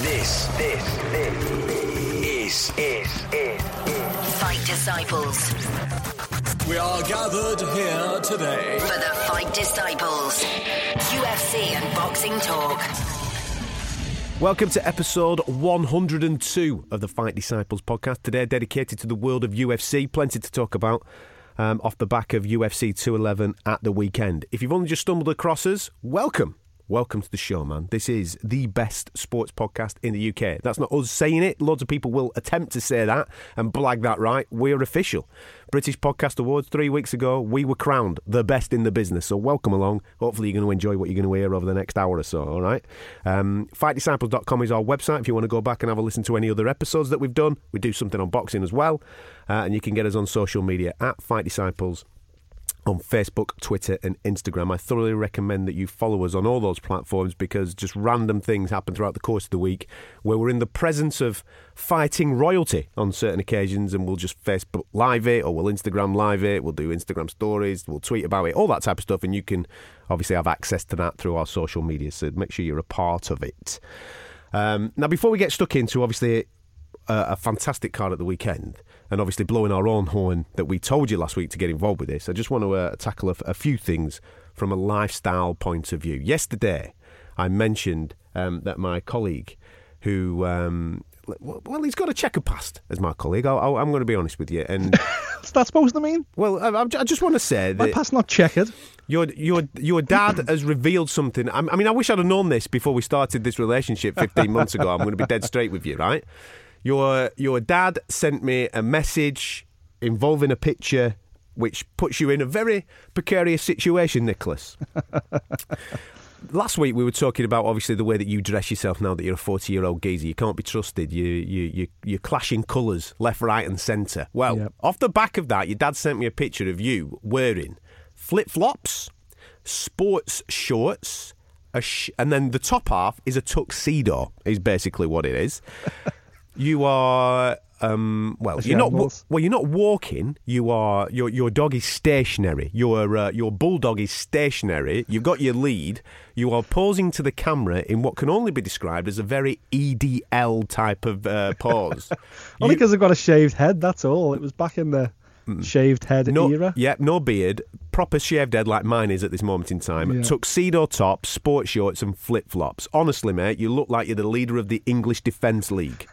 This, this, this is, is, is, Fight Disciples. We are gathered here today For the Fight Disciples. UFC and boxing talk. Welcome to episode 102 of the Fight Disciples podcast. Today, dedicated to the world of UFC. Plenty to talk about um, off the back of UFC 211 at the weekend. If you've only just stumbled across us, welcome. Welcome to the show, man. This is the best sports podcast in the UK. That's not us saying it. Loads of people will attempt to say that and blag that right. We're official. British Podcast Awards three weeks ago, we were crowned the best in the business. So welcome along. Hopefully, you're going to enjoy what you're going to hear over the next hour or so, all right? Um, FightDisciples.com is our website if you want to go back and have a listen to any other episodes that we've done. We do something on boxing as well. Uh, and you can get us on social media at Fight Disciples on Facebook, Twitter, and Instagram. I thoroughly recommend that you follow us on all those platforms because just random things happen throughout the course of the week where we're in the presence of fighting royalty on certain occasions and we'll just Facebook live it or we'll Instagram live it, we'll do Instagram stories, we'll tweet about it, all that type of stuff. And you can obviously have access to that through our social media. So make sure you're a part of it. Um, now, before we get stuck into obviously a, a fantastic card at the weekend, and obviously blowing our own horn that we told you last week to get involved with this, I just want to uh, tackle a, a few things from a lifestyle point of view. Yesterday, I mentioned um, that my colleague, who um, well, he's got a checker past as my colleague. I, I'm going to be honest with you, and What's that supposed to mean? well, I, I just want to say that My past not checkered. your your your dad has revealed something. I I mean, I wish I'd have known this before we started this relationship 15 months ago. I'm going to be dead straight with you, right? Your your dad sent me a message involving a picture which puts you in a very precarious situation, Nicholas. Last week we were talking about obviously the way that you dress yourself now that you're a 40 year old geezer. You can't be trusted. You you you you're clashing colours left, right, and centre. Well, Yep. off the back of that, your dad sent me a picture of you wearing flip flops, sports shorts, a sh- and then the top half is a tuxedo. Is basically what it is. you are. Um, well, you're not. Well, you're not walking. You are. Your your dog is stationary. Your uh, your bulldog is stationary. You've got your lead. You are posing to the camera in what can only be described as a very EDL type of uh, pose. Only because I've got a shaved head, that's all. It was back in the Mm. shaved head no, era. yeah, no beard, proper shaved head like mine is at this moment in time. Yeah. Tuxedo top, sports shorts, and flip flops. Honestly, mate, you look like you're the leader of the English Defence League.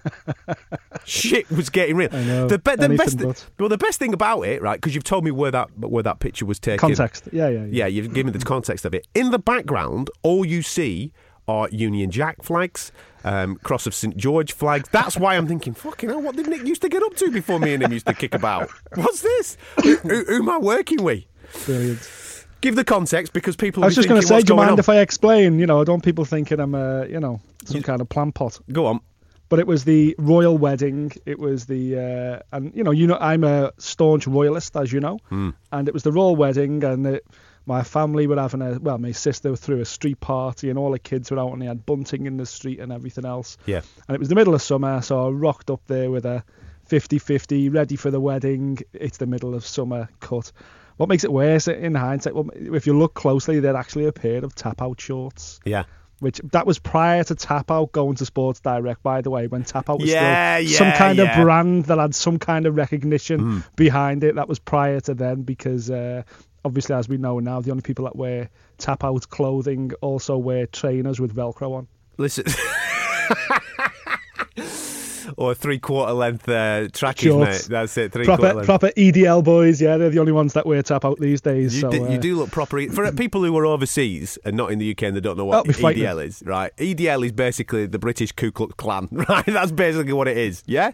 Shit was getting real. I know. The, be- the best, but. well, the best thing about it, right? Because you've told me where that where that picture was taken. Context. Yeah, yeah, yeah. Yeah, you've given me the mm. context of it. In the background, all you see are Union Jack flags, um, Cross of St George flags. That's why I'm thinking, fucking hell, what did Nick used to get up to before me and him used to kick about? What's this? who, who, who am I working with? Brilliant. Give the context because people. I was just going to say, what's do you mind on? if I explain? You know, I don't want people thinking I'm a, you know, some kind of plant pot. Go on. But it was the royal wedding. It was the, uh, and you know, you know, I'm a staunch royalist, as you know, Hmm. and it was the royal wedding, and it, my family were having a, well, my sister threw a street party, and all the kids were out, and they had bunting in the street and everything else. Yeah. And it was the middle of summer, so I rocked up there with a 50-50, ready for the wedding. It's the middle of summer cut. What makes it worse in hindsight? Well, if you look closely, they're actually a pair of tap-out shorts Yeah. which that was prior to Tap Out going to Sports Direct, by the way, when Tap Out was Yeah, still some kind yeah. of brand that had some kind of recognition Mm. behind it. That was prior to then, because uh, obviously, as we know now, the only people that wear Tap Out clothing also wear trainers with Velcro on. Listen. or three quarter length uh, trackies, Shorts. mate. That's it. Three quarter Proper, length. proper EDL boys, yeah, they're the only ones that wear Tap Out these days. You, so do, uh, you do look proper. For people who are overseas and not in the UK and they don't know what be EDL is, right? EDL is basically the British Ku Klux Klan, right? That's basically what it is, yeah?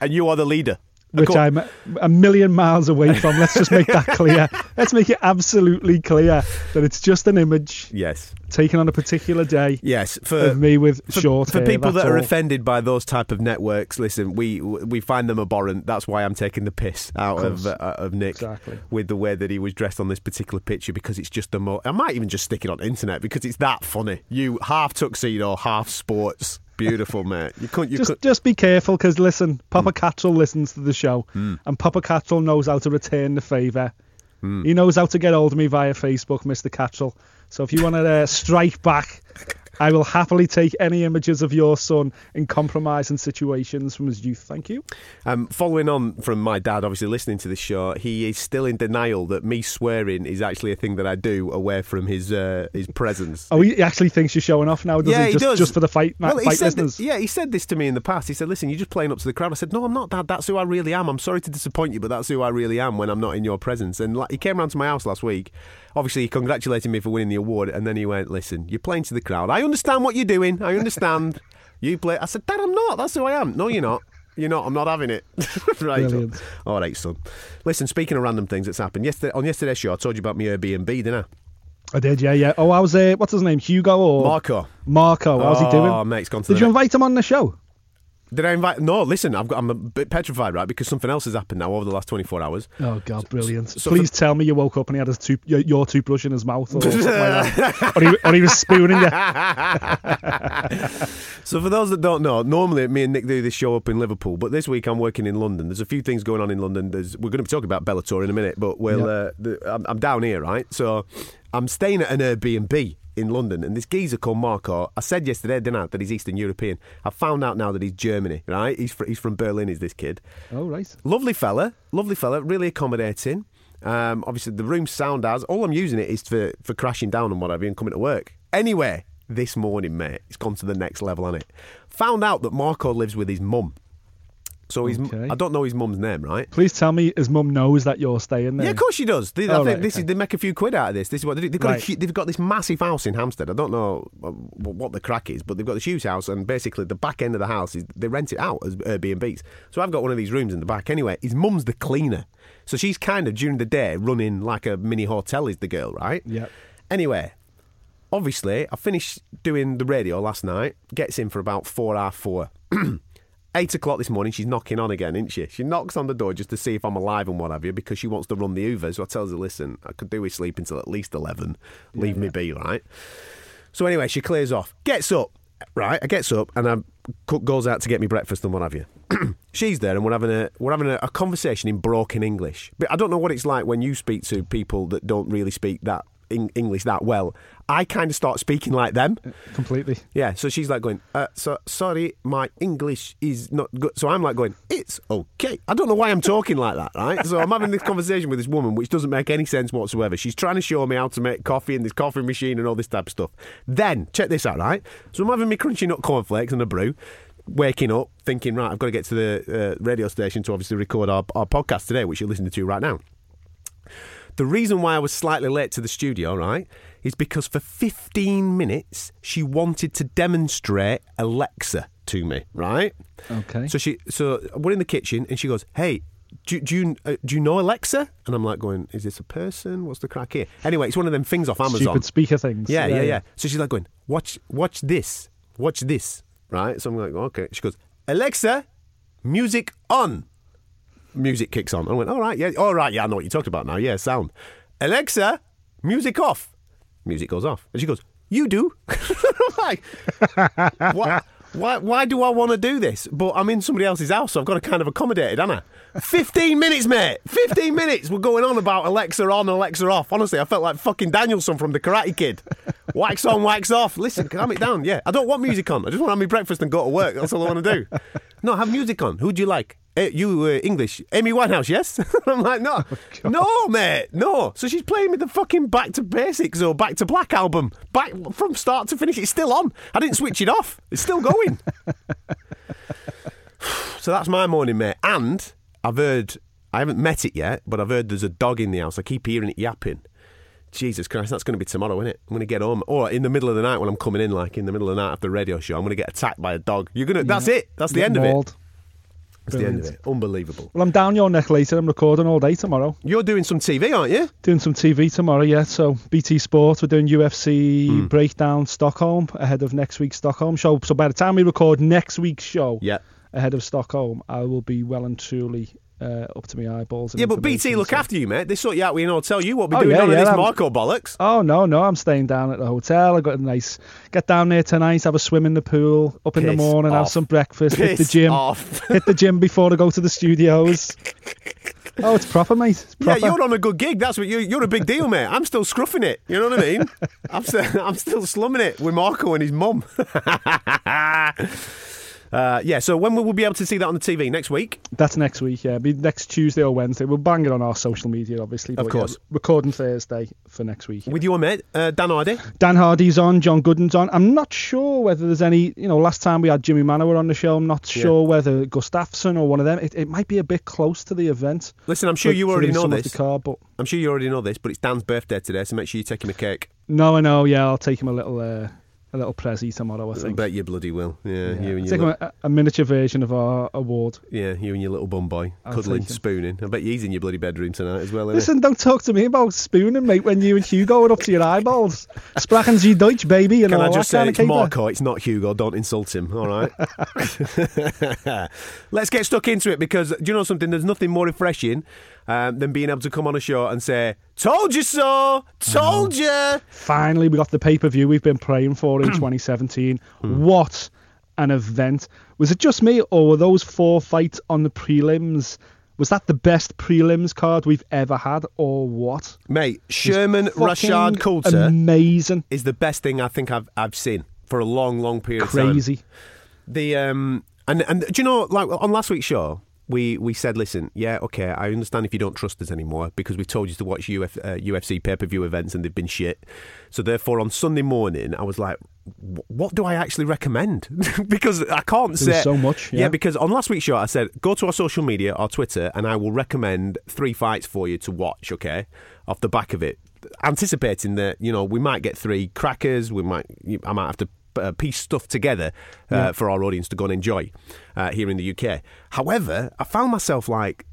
And you are the leader. Which I'm a million miles away from. Let's just make that clear. Let's make it absolutely clear that it's just an image Yes. taken on a particular day Yes. For of me with for, short for hair. people that are all. offended by those type of networks, listen, we we find them abhorrent. That's why I'm taking the piss out of course. uh, of Nick Exactly. with the way that he was dressed on this particular picture because it's just the more. I might even just stick it on the internet because it's that funny. You half tuxedo, half sports. Beautiful, mate. You couldn't. You just could. just be careful because listen. Papa Catterall listens to the show, and Papa Catterall knows how to return the favour. Hmm. He knows how to get hold of me via Facebook, Mr. Catterall. So if you want to uh, strike back, I will happily take any images of your son in compromising situations from his youth. Thank you. Um, following on from my dad, obviously listening to this show, he is still in denial that me swearing is actually a thing that I do away from his uh, his presence. Oh, he actually thinks you're showing off now, does yeah, he? Just, does. just for the fight, Well, he fight said listeners. That, yeah, he said this to me in the past. He said, "Listen, you're just playing up to the crowd." I said, "No, I'm not, Dad. That's who I really am. I'm sorry to disappoint you, but that's who I really am when I'm not in your presence." And like, he came round to my house last week. Obviously, he congratulated me for winning the award, and then he went, "Listen, you're playing to the crowd. I understand what you're doing. I understand. you play." I said, "Dad, I'm not. That's who I am." No, you're not. You're not. I'm not having it. right. Brilliant. All right, son. Listen, speaking of random things that's happened yesterday on yesterday's show, I told you about my Airbnb, didn't I? I did, yeah, yeah. Oh, I was, uh, what's his name? Hugo or Marco. Marco? How's he Oh, doing? mate, he's gone to Did the you ne- invite him on the show? Did I invite? No, listen, I've got, I'm a bit petrified, right? Because something else has happened now over the last 24 hours. Oh God, brilliant! so Please for- tell me you woke up and he had his tooth, your, your toothbrush in his mouth, or like or he, or he was spooning you. So, for those that don't know, normally me and Nick do this show up in Liverpool, but this week I'm working in London. There's a few things going on in London. There's, we're going to be talking about Bellator in a minute, but we'll, Yep. uh, the, I'm, I'm down here, right? So, I'm staying at an Airbnb in London, and this geezer called Marco. I said yesterday, didn't I, that he's Eastern European. I found out now that he's Germany, right? He's, fr- he's from Berlin, is this kid. Oh right, Lovely fella, lovely fella, really accommodating. Um, obviously, the room sound as all I'm using it is for, for crashing down and whatever and coming to work. Anyway, this morning, mate, it's gone to the next level on it. Found out that Marco lives with his mum. So he's, Okay. I don't know his mum's name, right? please tell me his mum knows that you're staying there. Yeah, of course she does. They, I Oh, think right, this okay. is they make a few quid out of this. This is what they do. They've got, Right. hu- they've got this massive house in Hampstead. I don't know uh, what the crack is, but they've got this huge house, and basically the back end of the house is they rent it out as Airbnbs. So I've got one of these rooms in the back. Anyway, his mum's the cleaner, so she's kind of during the day running like a mini hotel. Is the girl right? Yeah. Anyway, obviously, I finished doing the radio last night. Gets in for about four half four. Eight o'clock this morning, she's knocking on again, isn't she? She knocks on the door just to see if I'm alive and what have you, because she wants to run the Uber. So I tells her, listen, I could do with sleep until at least 11. Leave me be, right? So anyway, she clears off, gets up, right? I gets up and I cook goes out to get me breakfast and what have you. She's there and we're having a we're having a, a conversation in broken English. But I don't know what it's like when you speak to people that don't really speak that English that well. I kind of start speaking like them. completely. Yeah, so she's like going, uh, so sorry, my English is not good. So I'm like going, it's okay. I don't know why I'm talking like that, right? So I'm having this conversation with this woman, which doesn't make any sense whatsoever. She's trying to show me how to make coffee and this coffee machine and all this type of stuff. Then check this out, right? So I'm having my crunchy nut cornflakes and a brew. Waking up, thinking, right, I've got to get to the uh, radio station to obviously record our, our podcast today, which you're listening to right now. The reason why I was slightly late to the studio, right, is because for 15 minutes she wanted to demonstrate Alexa to me, right? Okay. So she, so we're in the kitchen and she goes, "Hey, do, do you uh, do you know Alexa?" And I'm like, "Going, is this a person? What's the crack here?" Anyway, it's one of them things off Amazon. Stupid speaker things. Yeah, yeah, yeah, So she's like going, watch, watch this, watch this, right? So I'm like, okay. She goes, Alexa, music on. Music kicks on. I went, all right, yeah, all right, yeah, I know what you talked about now. Yeah, sound. Alexa, music off. Music goes off, and she goes, you do. Like, why, why, why do I want to do this? But I'm in somebody else's house, so I've got to kind of accommodate it, haven't I? 15 minutes, mate. 15 minutes. We're going on about Alexa on, Alexa off. Honestly, I felt like fucking Daniel-san from The Karate Kid. Wax on, wax off. Listen, calm it down. Yeah, I don't want music on. I just want to have my breakfast and go to work. That's all I want to do. No, have music on. Who do you like? Eh, you uh, English, Amy Winehouse, yes? I'm like, no, no, mate, no. So she's playing me the fucking Back to Basics or Back to Black album, back from start to finish. It's still on. I didn't switch it off. It's still going. so that's my morning, mate. And I've heard, I haven't met it yet, but I've heard there's a dog in the house. I keep hearing it yapping. Jesus Christ, that's going to be tomorrow, isn't it? I'm going to get home, or in the middle of the night when I'm coming in, like in the middle of the night after the radio show, I'm going to get attacked by a dog. You're gonna. That's it. That's the Get end of it. That's the end of it. Unbelievable. Well, I'm down your neck later. I'm recording all day tomorrow. You're doing some TV, aren't you? Doing some TV tomorrow, yeah. So BT Sport, we're doing UFC Hmm. breakdown Stockholm ahead of next week's Stockholm show. So by the time we record next week's show Yeah. ahead of Stockholm, I will be well and truly uh, up to my eyeballs. Yeah, but BT look so- after you, mate. They sort you out with an Tell You won't be Oh, doing yeah, yeah, this I'm- Marco bollocks. Oh no, no, I'm staying down at the hotel. I got a nice get down there tonight, have a swim in the pool, up in the Piss morning, have some breakfast, hit the gym, off. hit the gym before I go to the studios. oh, it's proper, mate. It's Yeah, you're on a good gig. That's what you're. You're a big deal, mate. I'm still scruffing it. You know what I mean? I'm still, I'm still slumming it with Marco and his mum. uh, yeah. So when will we be able to see that on the TV next week? That's next week, yeah. Be next Tuesday or Wednesday. We'll bang it on our social media, obviously. Of but yeah, course. recording Thursday for next week. With your mate uh, Dan Hardy. Dan Hardy's on, John Gooden's on. I'm not sure whether there's any. You know, last time we had Jimi Manuwa on the show. I'm not Yeah. sure whether Gustafsson or one of them. It, it might be a bit close to the event. Listen, I'm sure for- you already know this. Car, but I'm sure you already know this, but it's Dan's birthday today, so make sure you take him a cake. no, I know. Yeah, I'll take him a little, uh, a little prezi tomorrow. I think. I bet you bloody will. Yeah, Yeah. you and your little, a, a miniature version of our award. yeah, you and your little bum boy I'll cuddling, spooning. I bet he's in your bloody bedroom tonight as well. Listen, don't talk to me about spooning, mate. When you and Hugo are up to your eyeballs, sprachen Sie Deutsch, baby, and Can I just say it's. Marco, it's not Hugo. Don't insult him, all right? Let's get stuck into it because, do you know something? There's nothing more refreshing um, than being able to come on a show and say, Told you so! Told you! Finally, we got the pay per view we've been praying for in 2017. What an event! Was it just me, or were those four fights on the prelims? Was that the best prelims card we've ever had, or what? Mate, Sherman Rashad Coulter amazing, is the best thing I think I've, I've seen for a long, long period of time. crazy. The um and and do you know like on last week's show we we said listen yeah okay I understand if you don't trust us anymore because we've told you to watch Uf, uh, UFC pay per view events and they've been shit so therefore on Sunday morning I was like what do I actually recommend because I can't say so much, yeah. because on last week's show I said go to our social media our Twitter and I will recommend three fights for you to watch okay off the back of it anticipating that you know we might get three crackers we might I might have to uh, piece stuff together uh, Yeah. for our audience to go and enjoy uh, here in the UK. However, I found myself like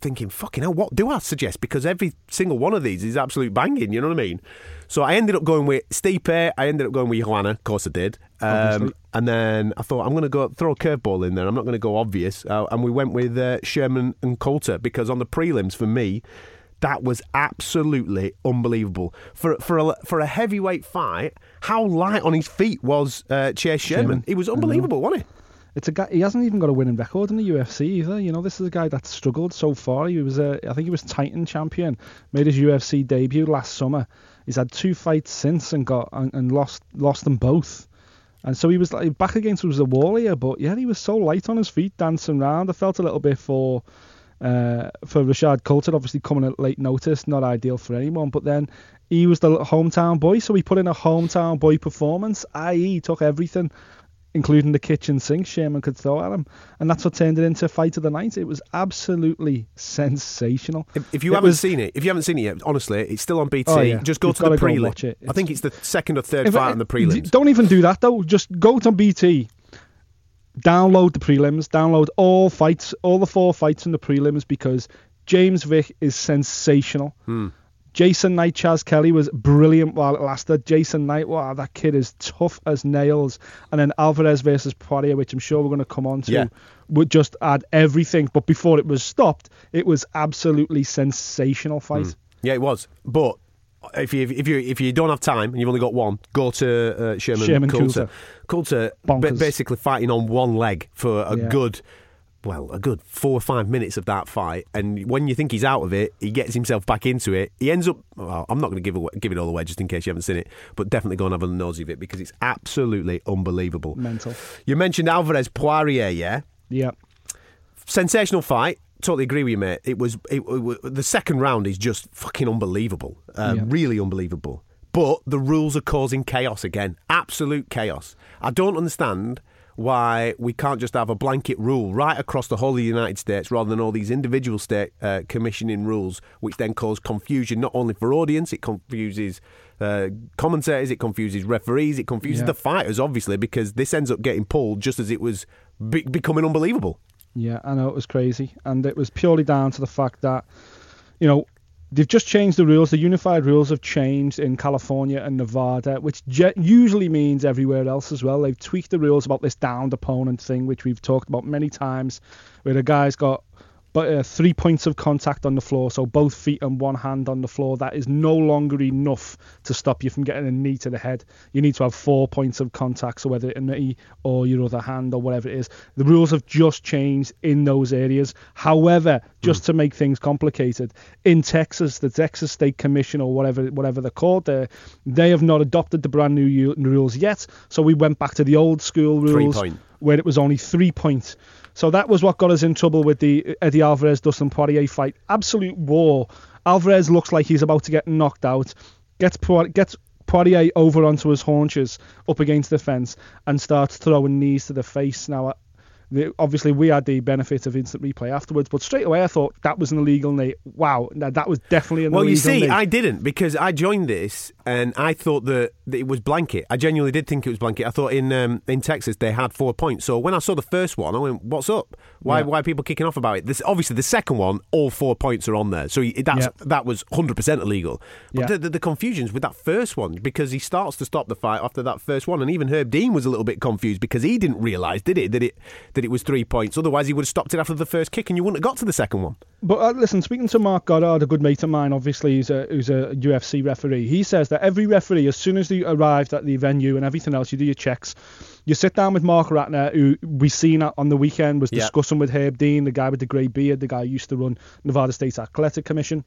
thinking, fucking hell, what do I suggest? Because every single one of these is absolute banging, you know what I mean? So I ended up going with Stipe, I ended up going with Joanna, of course I did. Um, and then I thought, I'm going to go throw a curveball in there. I'm not going to go obvious. Uh, and we went with uh, Sherman and Coulter because on the prelims for me, that was absolutely unbelievable for for a for a heavyweight fight. How light on his feet was uh, Chase Sherman? Sherman. He was unbelievable, wasn't he? It's a guy. He hasn't even got a winning record in the UFC either. You know, this is a guy that's struggled so far. He was, a, I think, he was Titan champion. Made his UFC debut last summer. He's had two fights since and got and, and lost lost them both. And so he was like back against was a wall here, but yeah, he was so light on his feet, dancing around. I felt a little bit for uh, for Rashad Coulter, obviously coming at late notice, not ideal for anyone. But then he was the hometown boy, so he put in a hometown boy performance. I.e., took everything, including the kitchen sink Sherman could throw at him, and that's what turned it into fight of the night. It was absolutely sensational. If, if you It haven't was- seen it, if you haven't seen it yet, honestly, it's still on BT. Oh, yeah. Just go You've to the gotta go and prelim. watch it. I think it's the second or third fight on the prelims. Don't even do that though. Just go to BT, download the prelims, download all fights, all the four fights in the prelims because James Vick is sensational. Hmm. Jason Knight, Chas Skelly was brilliant while it lasted. Jason Knight, wow, that kid is tough as nails. And then Alvarez versus Poirier, which I'm sure we're going to come on to, Yeah. would just add everything. But before it was stopped, it was absolutely sensational fight. Yeah, it was. But if you if you if you don't have time and you've only got one, go to uh, Sherman, Sherman Coulter. Coulter. Coulter Bonkers. basically fighting on one leg for a Yeah. good. Well, a good four or five minutes of that fight, and when you think he's out of it, he gets himself back into it. He ends up. Well, I'm not going to give away, give it all away just in case you haven't seen it, but definitely go and have a nosy of it because it's absolutely unbelievable. Mental. You mentioned Alvarez Poirier, yeah Yeah. sensational fight. Totally agree with you, mate. It was it, it- the second round is just fucking unbelievable, uh, Yeah. really unbelievable. But the rules are causing chaos again, absolute chaos. I don't understand why we can't just have a blanket rule right across the whole of the United States rather than all these individual state uh, commissioning rules, which then cause confusion not only for audience, it confuses uh, commentators, it confuses referees, it confuses Yeah. the fighters, obviously, because this ends up getting pulled just as it was be- becoming unbelievable. Yeah, I know it was crazy, and it was purely down to the fact that, you know, they've just changed the rules. The unified rules have changed in California and Nevada, which je- usually means everywhere else as well. They've tweaked the rules about this downed opponent thing, which we've talked about many times, where the guy's got but uh, three points of contact on the floor, so both feet and one hand on the floor, that is no longer enough to stop you from getting a knee to the head. You need to have four points of contact, so whether it's a knee or your other hand or whatever it is. The rules have just changed in those areas. However, just mm. to make things complicated, in Texas, the Texas State Commission or whatever whatever they're called, there, they have not adopted the brand new rules yet. So we went back to the old school rules where it was only three points. So that was what got us in trouble with the uh, Eddie Alvarez Dustin Poirier fight. Absolute war. Alvarez looks like he's about to get knocked out. Gets gets Poirier over onto his haunches up against the fence and starts throwing knees to the face. Now the, obviously, we had the benefit of instant replay afterwards, but straight away I thought that was an illegal knee. Wow, that was definitely an well, illegal Well, you see, knee. I didn't because I joined this and I thought that, that, it was blanket. I genuinely did think it was blanket. I thought in um, in Texas they had four points. So when I saw the first one, I went, "What's up? Why yeah. why are people kicking off about it?" This obviously the second one, all four points are on there. So that's yeah. that was hundred percent illegal. But yeah. the, the, the confusions with that first one because he starts to stop the fight after that first one, and even Herb Dean was a little bit confused because he didn't realise, did it, that it that it was three points. Otherwise, he would have stopped it after the first kick, and you wouldn't have got to the second one. But uh, listen, speaking to Marc Goddard, a good mate of mine, obviously, who's a, who's a UFC referee, he says that every referee, as soon as you arrived at the venue and everything else, you do your checks. You sit down with Marc Ratner, who we seen on the weekend was discussing with Herb Dean, the guy with the grey beard, the guy who used to run Nevada State Athletic Commission.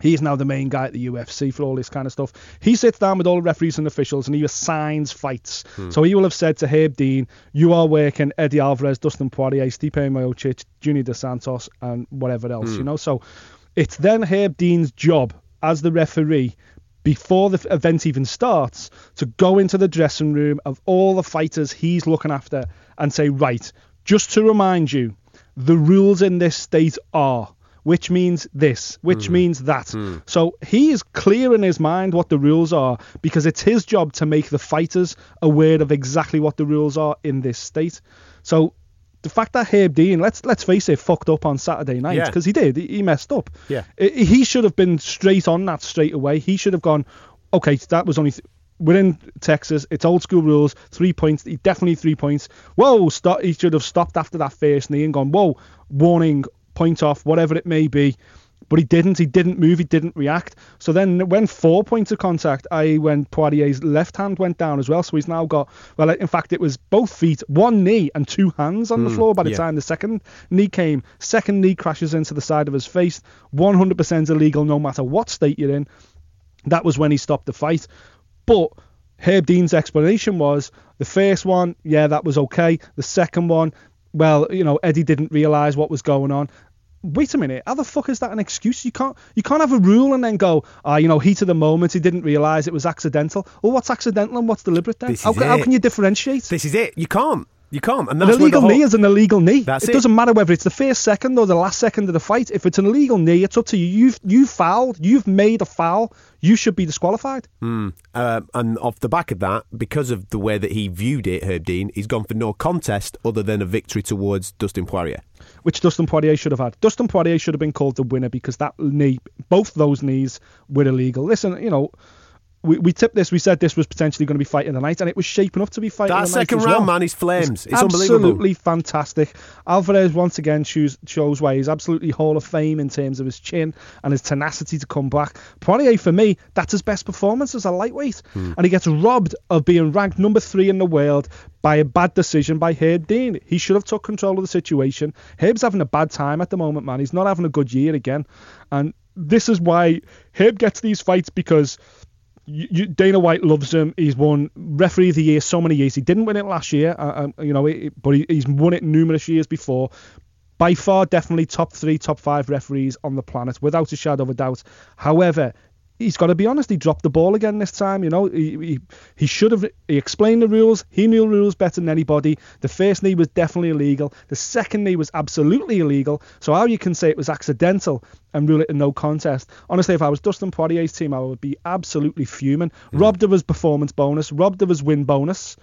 He's now the main guy at the UFC for all this kind of stuff. He sits down with all the referees and officials and he assigns fights. Hmm. So he will have said to Herb Dean, You are working Eddie Alvarez, Dustin Poirier, Stipe Miocic, Junior Dos Santos, and whatever else, hmm. you know? So it's then Herb Dean's job as the referee before the event even starts to go into the dressing room of all the fighters he's looking after and say, Right, just to remind you, the rules in this state are which means this, which mm. means that. Mm. So he is clear in his mind what the rules are because it's his job to make the fighters aware of exactly what the rules are in this state. So the fact that Herb Dean, let's let's face it, fucked up on Saturday night because yeah. he did, he messed up. Yeah, he should have been straight on that straight away. He should have gone, okay, that was only. Th- we're in Texas. It's old school rules. Three points. He definitely three points. Whoa! Stop. He should have stopped after that first knee and gone. Whoa! Warning point off, whatever it may be. But he didn't. He didn't move. He didn't react. So then, when four points of contact, i.e., when Poirier's left hand went down as well, so he's now got. Well, in fact, it was both feet, one knee, and two hands on mm, the floor by the yeah. time the second knee came. Second knee crashes into the side of his face. 100% illegal, no matter what state you're in. That was when he stopped the fight. But Herb Dean's explanation was the first one, yeah, that was okay. The second one, well, you know, Eddie didn't realise what was going on wait a minute, how the fuck is that an excuse? You can't you can't have a rule and then go, ah, you know, heat of the moment, he didn't realise it was accidental. Well, what's accidental and what's deliberate then? How, how, can you differentiate? This is it. You can't. You can't. And that's an illegal whole... knee is an illegal knee. That's it, it, doesn't matter whether it's the first second or the last second of the fight. If it's an illegal knee, it's up to you. You've you fouled. You've made a foul. You should be disqualified. Mm. Uh, and off the back of that, because of the way that he viewed it, Herb Dean, he's gone for no contest other than a victory towards Dustin Poirier. Which Dustin Poirier should have had. Dustin Poirier should have been called the winner because that knee, both those knees were illegal. Listen, you know we, we tipped this. We said this was potentially going to be fight fighting the night, and it was shaping up to be fight fighting the night. that second round, well. man, is flames. It's, it's absolutely fantastic. Alvarez once again shows, shows why he's absolutely Hall of Fame in terms of his chin and his tenacity to come back. Poirier, for me, that's his best performance as a lightweight, hmm. and he gets robbed of being ranked number three in the world by a bad decision by Herb Dean. He should have took control of the situation. Herb's having a bad time at the moment, man. He's not having a good year again, and this is why Herb gets these fights because you, Dana White loves him. He's won referee of the year so many years. He didn't win it last year, uh, um, you know, it, but he, he's won it numerous years before. By far, definitely top three, top five referees on the planet, without a shadow of a doubt. However, he's got to be honest. He dropped the ball again this time. You know, he, he, he should have. He explained the rules. He knew the rules better than anybody. The first knee was definitely illegal. The second knee was absolutely illegal. So how you can say it was accidental and rule it a no contest? Honestly, if I was Dustin Poirier's team, I would be absolutely fuming. Mm. Robbed of his performance bonus. Robbed of his win bonus.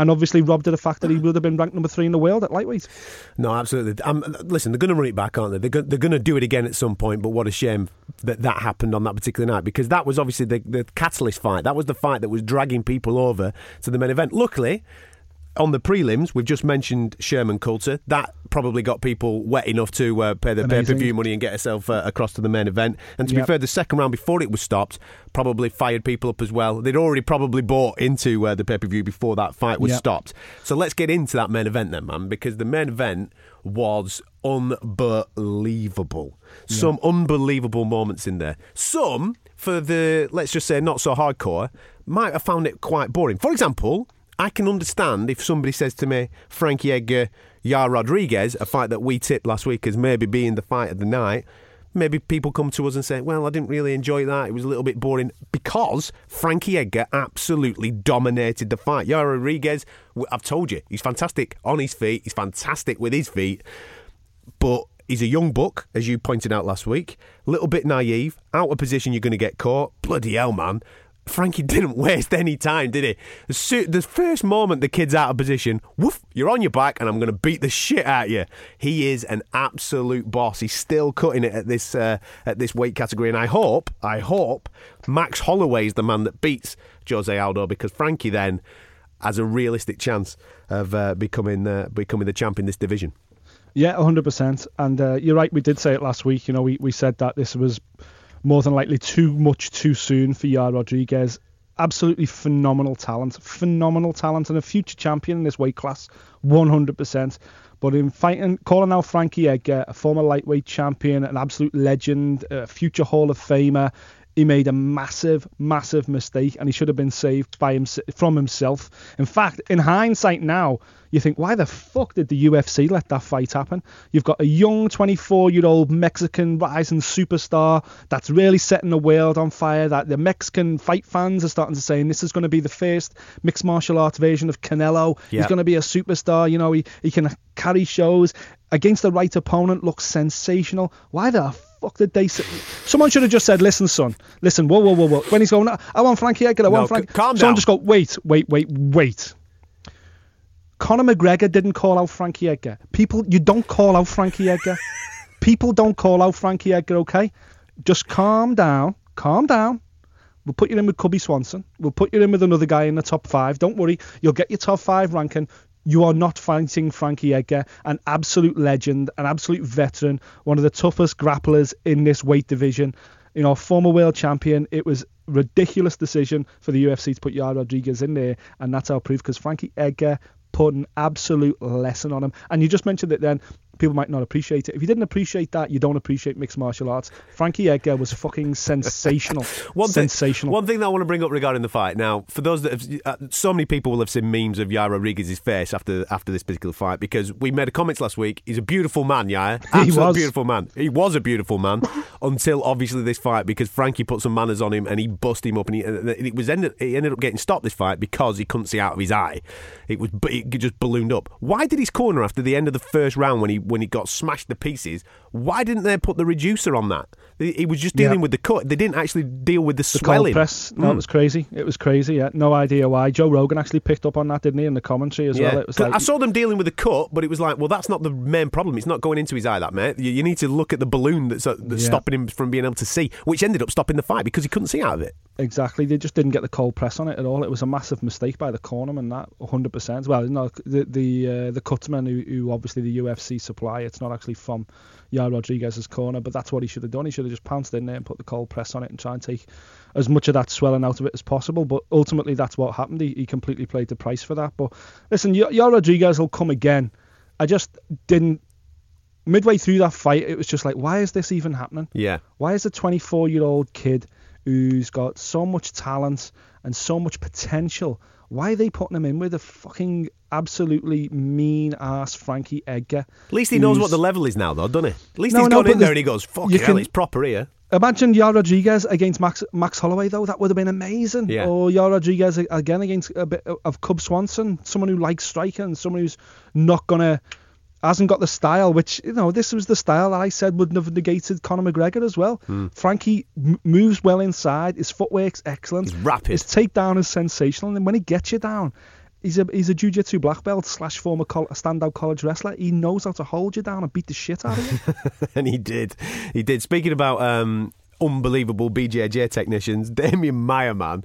And obviously robbed of the fact that he would have been ranked number three in the world at lightweight. No, absolutely. Um, listen, they're going to run it back, aren't they? They're, they're going to do it again at some point. But what a shame that that happened on that particular night because that was obviously the, the catalyst fight. That was the fight that was dragging people over to the main event. Luckily, on the prelims, we've just mentioned Sherman Coulter. That probably got people wet enough to uh, pay the pay per view money and get herself uh, across to the main event. And to be fair, the second round before it was stopped probably fired people up as well. They'd already probably bought into uh, the pay per view before that fight was Yep. stopped. So let's get into that main event then, man, because the main event was unbelievable. Some unbelievable moments in there. Some, for the, let's just say, not so hardcore, might have found it quite boring. For example, I can understand if somebody says to me, Frankie Edgar, Yar Rodriguez, a fight that we tipped last week as maybe being the fight of the night. Maybe people come to us and say, well, I didn't really enjoy that. It was a little bit boring because Frankie Edgar absolutely dominated the fight. Yar Rodriguez, I've told you, he's fantastic on his feet. He's fantastic with his feet but he's a young buck, as you pointed out last week. A little bit naive, out of position, you're going to get caught. Bloody hell, man. Frankie didn't waste any time, did he? The, first moment the kid's out of position, woof, you're on your back and I'm going to beat the shit out of you. He is an absolute boss. He's still cutting it at this uh, at this weight category, and I hope, I hope Max Holloway is the man that beats Jose Aldo because Frankie then has a realistic chance of uh, becoming uh, becoming the champ in this division. Yeah, 100%. And uh, you're right, we did say it last week. You know, we, we said that this was more than likely too much too soon for Yar Rodriguez. Absolutely phenomenal talent, phenomenal talent, and a future champion in this weight class, 100%. But in fighting, calling out Frankie Edgar, a former lightweight champion, an absolute legend, a future Hall of Famer, he made a massive, massive mistake, and he should have been saved by him from himself. In fact, in hindsight now, you think, why the fuck did the UFC let that fight happen? You've got a young 24-year-old Mexican rising superstar that's really setting the world on fire. That the Mexican fight fans are starting to say, this is going to be the first mixed martial arts version of Canelo. Yeah. He's going to be a superstar. You know, he he can carry shows against the right opponent. Looks sensational. Why the fuck did they say? Someone should have just said, listen, son, listen, whoa, whoa, whoa, whoa. When he's going, ah, I want Frankie Edgar, I No, want c- Frankie. calm Someone down. just go, wait, wait, wait, wait. Conor McGregor didn't call out Frankie Edgar. People, you don't call out Frankie Edgar. People don't call out Frankie Edgar, okay? Just calm down, calm down. We'll put you in with Cubby Swanson. We'll put you in with another guy in the top five. Don't worry, you'll get your top five ranking. You are not fighting Frankie Edgar, an absolute legend, an absolute veteran, one of the toughest grapplers in this weight division. You know, former world champion. It was ridiculous decision for the UFC to put Yar Rodriguez in there, and that's our proof because Frankie Edgar put an absolute lesson on him. And you just mentioned it then. People might not appreciate it. If you didn't appreciate that, you don't appreciate mixed martial arts. Frankie Edgar was fucking sensational. One thing, sensational. One thing that I want to bring up regarding the fight. Now, for those that have, uh, so many people will have seen memes of Yair Rodriguez's face after after this particular fight because we made a comments last week. He's a beautiful man, Yair. Absolute was. A beautiful man. He was a beautiful man until obviously this fight because Frankie put some manners on him and he bust him up and, he, and it was ended. He ended up getting stopped this fight because he couldn't see out of his eye. It was it just ballooned up. Why did his corner after the end of the first round when he when he got smashed to pieces? Why didn't they put the reducer on that? He was just dealing Yeah. with the cut. They didn't actually deal with the, the swelling. press. No, Mm. it was crazy. It was crazy. Yeah, no idea why. Joe Rogan actually picked up on that, didn't he, in the commentary as well? It was like I saw them dealing with the cut, but it was like, well, that's not the main problem. It's not going into his eye, that mate. You, you need to look at the balloon that's, uh, that's Yeah. stopping him from being able to see, which ended up stopping the fight because he couldn't see out of it. Exactly. They just didn't get the cold press on it at all. It was a massive mistake by the cornerman. That 100%. Well, no, the the uh, the cutman who, who obviously the UFC supply. It's not actually from Yair Rodriguez's corner, but that's what he should have done. He should have just pounced in there and put the cold press on it and try and take as much of that swelling out of it as possible. But ultimately, that's what happened. He, he completely played the price for that. But listen, Yair Rodriguez will come again. I just didn't. Midway through that fight, it was just like, why is this even happening? Yeah. Why is a 24 year old kid who's got so much talent and so much potential, why are they putting him in with a fucking absolutely mean ass Frankie Edgar? At least he knows what the level is now, though, doesn't he? At least No, he's no, gone in there the- and he goes, fuck you hell, can- it's proper here. Imagine Yar Rodriguez against Max Max Holloway though. That would have been amazing. Yeah. Or Yar Rodriguez again against a bit of Cub Swanson, someone who likes striking, someone who's not gonna hasn't got the style. Which you know, this was the style that I said wouldn't have negated Conor McGregor as well. Hmm. Frankie m- moves well inside. His footwork's excellent. He's rapid. His takedown is sensational, and when he gets you down. He's a he's a jiu-jitsu black belt slash former col- standout college wrestler. He knows how to hold you down and beat the shit out of you. and he did. He did. Speaking about um, unbelievable BJJ technicians, Damien Maia, man.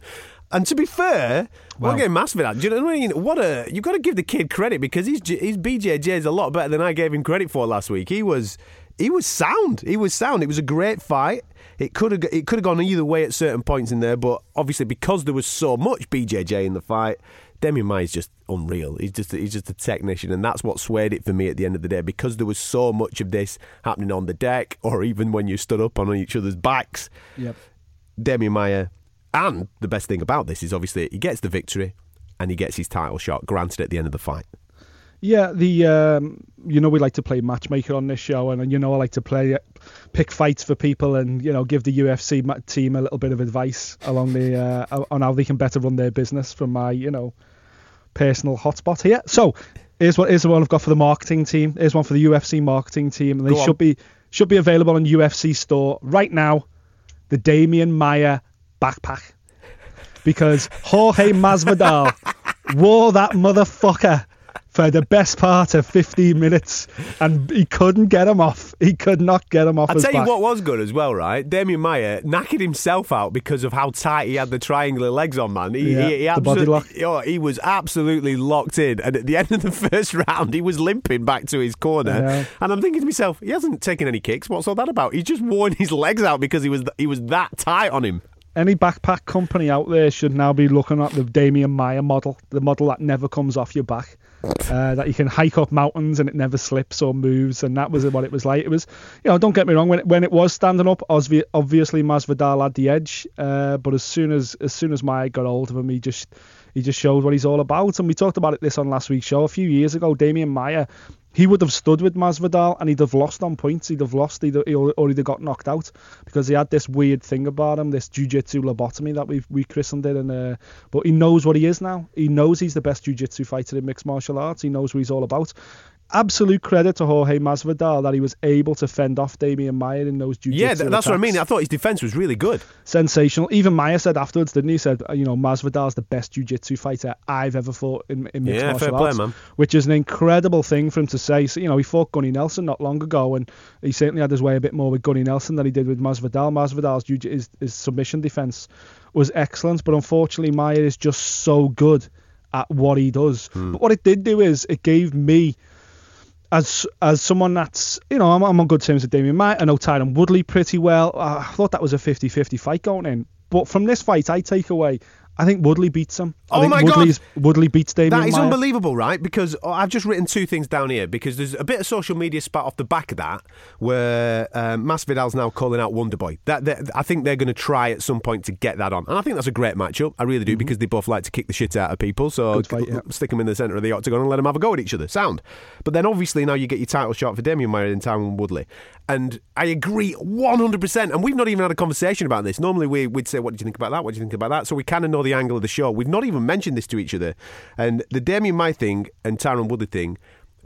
And to be fair, we're getting Masvidal. Do you know what I mean? What a you've got to give the kid credit because his his BJJ is a lot better than I gave him credit for last week. He was he was sound. He was sound. It was a great fight. It could have it could have gone either way at certain points in there, but obviously because there was so much BJJ in the fight, Demi Maia is just unreal. He's just he's just a technician, and that's what swayed it for me at the end of the day because there was so much of this happening on the deck, or even when you stood up on each other's backs. yep. Demi Maia, uh, and the best thing about this is obviously he gets the victory, and he gets his title shot granted at the end of the fight. Yeah, the um, you know we like to play matchmaker on this show, and you know I like to play pick fights for people, and you know give the UFC team a little bit of advice along the uh, on how they can better run their business from my you know personal hotspot here. So here's what here's the one I've got for the marketing team. Here's one for the UFC marketing team, and they Go on. should be should be available on UFC store right now. The Damien Maia backpack because Jorge Masvidal wore that motherfucker for the best part of 15 minutes, and he couldn't get him off. He could not get him off I'll tell back. you what was good as well, right? Damien Maia knackered himself out because of how tight he had the triangular legs on, man. He, Yeah, he, he body absolutely- oh, he was absolutely locked in. And at the end of the first round, he was limping back to his corner. Know. And I'm thinking to myself, he hasn't taken any kicks. What's all that about? He's just worn his legs out because he was he was that tight on him. Any backpack company out there should now be looking at the Damien Maia model, the model that never comes off your back, uh, that you can hike up mountains and it never slips or moves. And that was what it was like. It was, you know, don't get me wrong, when it, when it was standing up, obvi- obviously Masvidal had the edge. Uh, but as soon as as soon as Maia got hold of him, he just he just showed what he's all about. And we talked about it this on last week's show a few years ago. Damien Maia, he would have stood with Masvidal and he'd have lost on points. He'd have lost, or or he'd have got knocked out because he had this weird thing about him, this jiu-jitsu lobotomy that we we christened it. And uh, but he knows what he is now. He knows he's the best jiu-jitsu fighter in mixed martial arts. He knows what he's all about. Absolute credit to Jorge Masvidal that he was able to fend off Damien Maia in those jiu-jitsu Yeah, th- that's what I mean. I thought his defense was really good. sensational. Even Maia said afterwards, didn't he? He Said, you know, Masvidal's the best jiu-jitsu fighter I've ever fought in, in mixed Yeah, martial fair play, arts, man. which is an incredible thing for him to say. So, you know, he fought Gunnar Nelson not long ago, and he certainly had his way a bit more with Gunnar Nelson than he did with Masvidal. Masvidal's jiu- his, his submission defense was excellent, but unfortunately, Maia is just so good at what he does. Hmm. But what it did do is it gave me as as someone that's you know I'm, I'm on good terms with Damien Maia. I know Tyron Woodley pretty well. Uh, I thought that was a 50-50 fight going in. But from this fight, I take away. I think Woodley beats him. I Oh think my God. Woodley's, Woodley beats Damien That is Maia. unbelievable, right? Because oh, I've just written two things down here because there's a bit of social media spat off the back of that where um, Masvidal's now calling out Wonderboy. That, that I think they're going to try at some point to get that on, and I think that's a great matchup. I really do because they both like to kick the shit out of people. So Mm-hmm. Fight, yeah. stick them in the centre of the octagon and let them have a go at each other. Sound. But then obviously now you get your title shot for Damian Maia in Tyron Woodley, and I agree 100. percent And we've not even had a conversation about this. Normally we, we'd say, "What do you think about that? What do you think about that?" So we kind of know the angle of the show. We've not even mentioned this to each other. And the Damien Mai thing and Tyron Woodley thing,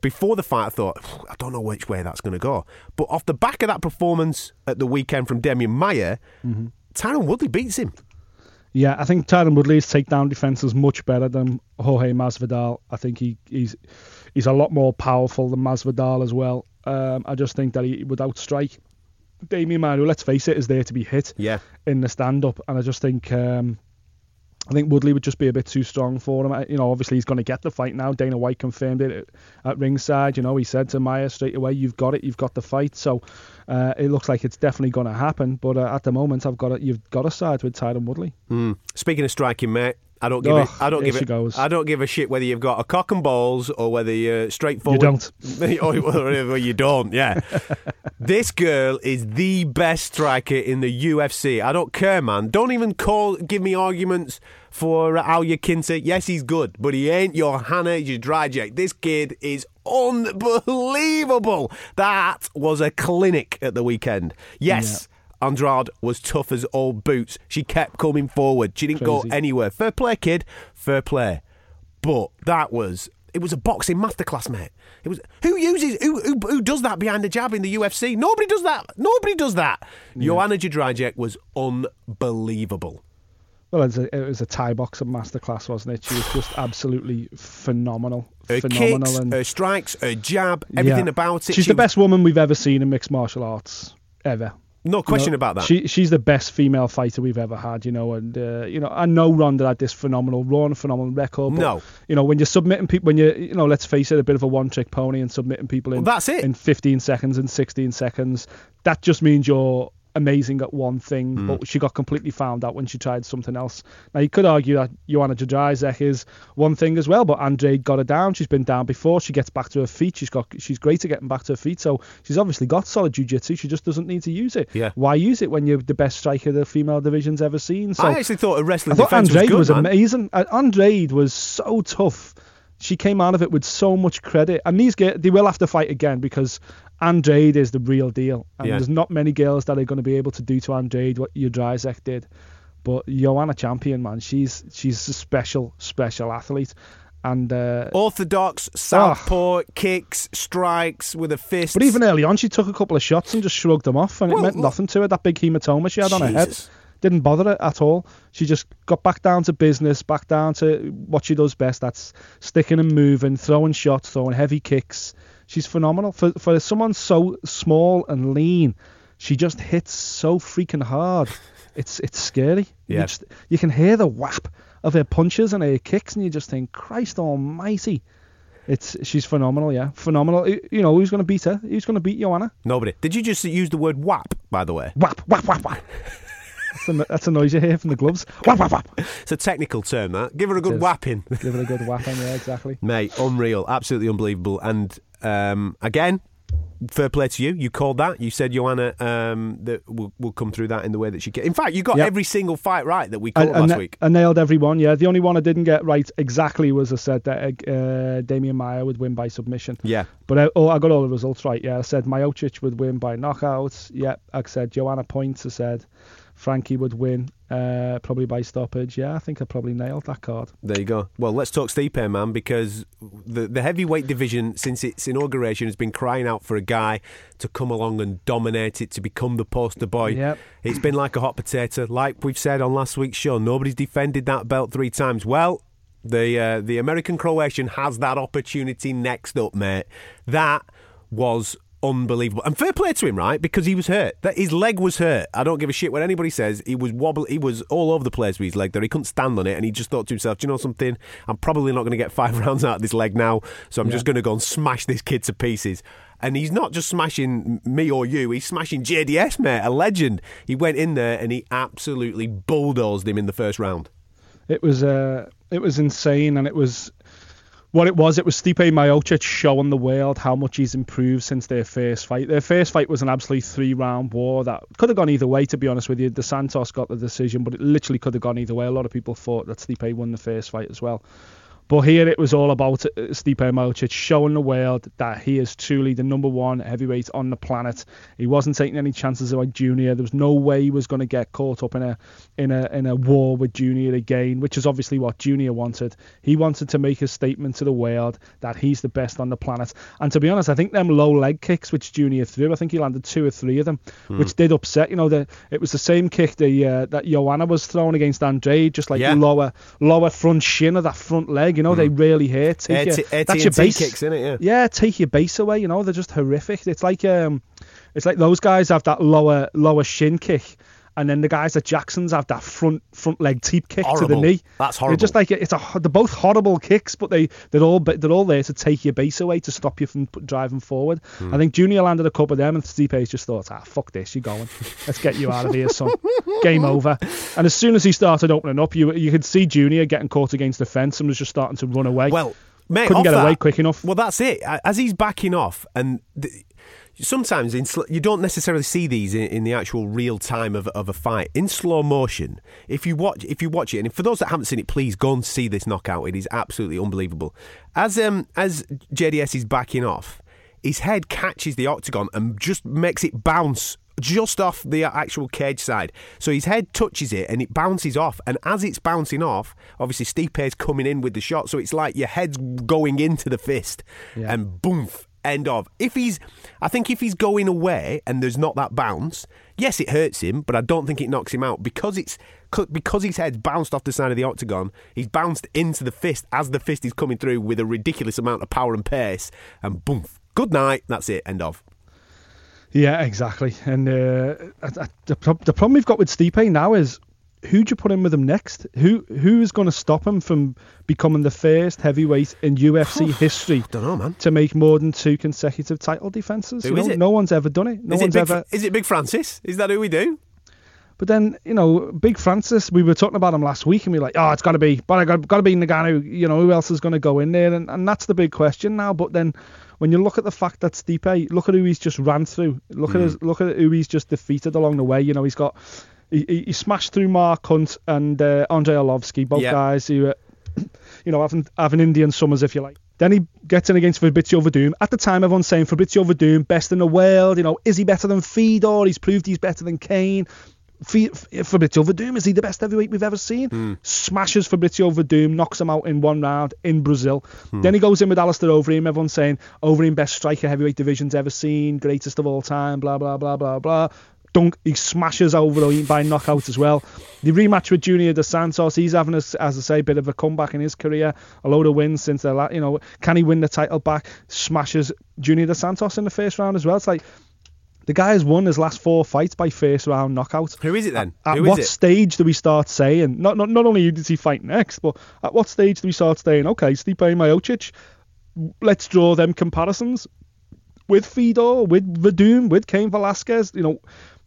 before the fight, I thought, I don't know which way that's going to go. But off the back of that performance at the weekend from Damien Maia, Mm-hmm. Tyron Woodley beats him. Yeah, I think Tyron Woodley's takedown defense is much better than Jorge Masvidal. I think he, he's he's a lot more powerful than Masvidal as well. Um, I just think that he would outstrike Damien Maia, let's face it, is there to be hit Yeah. in the stand-up, and I just think um, I think Woodley would just be a bit too strong for him. You know, obviously he's going to get the fight now. Dana White confirmed it at, at ringside. You know, he said to Maia straight away, "You've got it. You've got the fight." So uh, it looks like it's definitely going to happen. But uh, at the moment, I've got it. You've got to side with Tyron Woodley. Mm. Speaking of striking, mate, I don't give Oh, it. I don't give it. I don't give a shit whether you've got a cock and balls or whether you're straightforward. You don't. or you don't. Yeah. this girl is the best striker in the UFC. I don't care, man. Don't even call. Give me arguments for Al Yakinta. Yes, he's good, but he ain't your Hannah. He's your dry Jack. This kid is unbelievable. That was a clinic at the weekend. Yes. Andrade was tough as old boots. She kept coming forward. She didn't go anywhere. Fair play, kid. Fair play. But that was it was a boxing masterclass, mate. It was who uses who who, who does that behind the jab in the UFC? Nobody does that. Nobody does that. Joanna Jędrzejczyk was unbelievable. Well, it was, a, it was a Thai boxing masterclass, wasn't it? She was just absolutely phenomenal. Her phenomenal. kicks, and her strikes, her jab, everything yeah. about it. She's she the best woman we've ever seen in mixed martial arts ever. No question You know, about that. She she's the best female fighter we've ever had, you know, and uh, you know I know Ronda had this phenomenal run, phenomenal record. But, No. you know when you're submitting people, when you you know let's face it, a bit of a one-trick pony and submitting people in Well, that's it. in 15 seconds and 16 seconds, that just means you're amazing at one thing. Hmm. But she got completely found out when she tried something else. Now you could argue that Joanna Jędrzejczyk is one thing as well, but Andrade got her down. She's been down before. She gets back to her feet. She's got she's great at getting back to her feet. So she's obviously got solid jiu-jitsu. She just doesn't need to use it. Yeah. Why use it when you're the best striker the female division's ever seen? So I actually thought her I thought defense Andrade was was, good, man. amazing. Uh, Andrade was so tough. She came out of it with so much credit. And these get they will have to fight again because Andrade is the real deal. And Yeah. there's not many girls that are going to be able to do to Andrade what Jędrzejczyk did. But Joanna Champion, man, she's she's a special, special athlete. And uh, Orthodox, southpaw, kicks, strikes with a fist. but even early on, she took a couple of shots and just shrugged them off, and Well, it meant well- nothing to her. That big hematoma she had on her head didn't bother her at all. She just got back down to business, back down to what she does best. That's sticking and moving, throwing shots, throwing heavy kicks. She's phenomenal for for someone so small and lean. She just hits so freaking hard. It's it's scary. Yeah. You, just, you can hear the whap of her punches and her kicks, and you just think, Christ Almighty. It's she's phenomenal, yeah, phenomenal. You know who's going to beat her? Who's going to beat Joanna? Nobody. Did you just use the word whap, by the way? Whap whap whap whap. That's a, that's a noise you hear from the gloves. Whap whap whap. It's a technical term, that. Give her a good whapping. Give her a good whack on, yeah, exactly. Mate, unreal. Absolutely unbelievable. And um, again, fair play to you. You called that. You said Joanna um, that will will come through that in the way that she can. In fact, you got Yep. every single fight right that we I, called I last na- week. I nailed every one, yeah. The only one I didn't get right exactly was I said that uh, Damien Maia would win by submission. Yeah. But I, oh, I got all the results right, yeah. I said Miocic would win by knockouts. Yeah, I said Joanna Points. I said Frankie would win uh, probably by stoppage. Yeah, I think I probably nailed that card. There you go. Well, let's talk Stipe, man, because the the heavyweight division since its inauguration has been crying out for a guy to come along and dominate it, to become the poster boy. Yep. It's been like a hot potato. Like we've said on last week's show, nobody's defended that belt three times. Well, the uh, the American Croatian has that opportunity next up, mate. That was unbelievable. And fair play to him, right? Because he was hurt. That his leg was hurt. I don't give a shit what anybody says. He was wobble. He was all over the place with his leg there. He couldn't stand on it, and he just thought to himself, "Do you know something? I'm probably not going to get five rounds out of this leg now, so I'm just going to go and smash this kid to pieces." And he's not just smashing me or you, he's smashing JDS, mate, a legend. He went in there and he absolutely bulldozed him in the first round. It was uh, it was insane, and it was what it was. It was Stipe Miocic showing the world how much he's improved since their first fight. Their first fight was an absolute three-round war that could have gone either way. To be honest with you, the Santos got the decision, but it literally could have gone either way. A lot of people thought that Stipe won the first fight as well. But here it was all about uh, Stipe Miocic showing the world that he is truly the number one heavyweight on the planet. He wasn't taking any chances with Junior. There was no way he was going to get caught up in a in a in a war with Junior again, which is obviously what Junior wanted. He wanted to make a statement to the world that he's the best on the planet. And to be honest, I think them low leg kicks which Junior threw, I think he landed two or three of them, which did upset. You know, the it was the same kick the uh, that Joanna was throwing against Andrade, just like Yeah. lower lower front shin of that front leg. You know, they really hurt. Take your, t- that's your base. kicks, innit? Yeah. Yeah, take your base away. You know, they're just horrific. It's like um, it's like those guys have that lower lower shin kick, and then the guys at Jackson's have that front front leg teep kick to the knee. That's horrible. They're just like it's a they're both horrible kicks, but they they're all they're all there to take your base away to stop you from driving forward. Hmm. I think Junior landed a couple of them, and Stipe's just thought, ah, fuck this, you're going. Let's get you out of here, son. Game over. And as soon as he started opening up, you you could see Junior getting caught against the fence and was just starting to run away. Well, mate, couldn't get that- away quick enough. Well, that's it. As he's backing off, and th- sometimes in sl- you don't necessarily see these in, in the actual real time of, of a fight in slow motion. If you watch, if you watch it, and for those that haven't seen it, please go and see this knockout. It is absolutely unbelievable. As um as JDS is backing off, his head catches the octagon and just makes it bounce just off the actual cage side. So his head touches it and it bounces off. And as it's bouncing off, obviously Stipe's coming in with the shot. So it's like your head's going into the fist Yeah. and boom. End of. If he's, I think if he's going away and there's not that bounce, yes, it hurts him, but I don't think it knocks him out because it's because his head's bounced off the side of the octagon. He's bounced into the fist as the fist is coming through with a ridiculous amount of power and pace, and boom, good night. That's it. End of. Yeah, exactly. And uh, the problem we've got with Stipe now is who do you put in with him next? Who who's going to stop him from becoming the first heavyweight in UFC oh, history Don't know, man. to make more than two consecutive title defenses? Who you is know, it? No one's ever done it. No is, it one's Big, ever. Is it Big Francis? Is that who we do? But then, you know, Big Francis, we were talking about him last week, and we were like, oh, it's got to be, but I got, got to be Ngannou. You know, who else is going to go in there? And, and that's the big question now. But then, when you look at the fact that Stipe, look at who he's just ran through. Look at hmm. his, look at who he's just defeated along the way. You know, he's got, he, he he smashed through Mark Hunt and uh, Andrei Arlovsky, both Yeah. guys who, uh, you know, having having Indian summers, if you like. Then he gets in against Fabricio Werdum. At the time, everyone's saying Fabricio Werdum, best in the world. You know, is he better than Fedor? He's proved he's better than Cain. Fabricio Werdum, is he the best heavyweight we've ever seen? Smashes Fabricio Werdum, knocks him out in one round in Brazil. Then he goes in with Alistair Overeem. Everyone's saying Overeem, best striker heavyweight division's ever seen, greatest of all time, blah, blah, blah, blah, blah. Dunk, he smashes Overeem by knockout as well. The rematch with Junior Dos Santos, he's having, a, as I say, a bit of a comeback in his career. A load of wins since the, la- you know, can he win the title back? Smashes Junior Dos Santos in the first round as well. It's like, the guy has won his last four fights by first round knockout. Who is it then? At is what it? stage do we start saying not not not only who does he fight next, but at what stage do we start saying, okay, Stipe Miocic, let's draw them comparisons with Fedor, with Werdum, with Cain Velasquez. You know,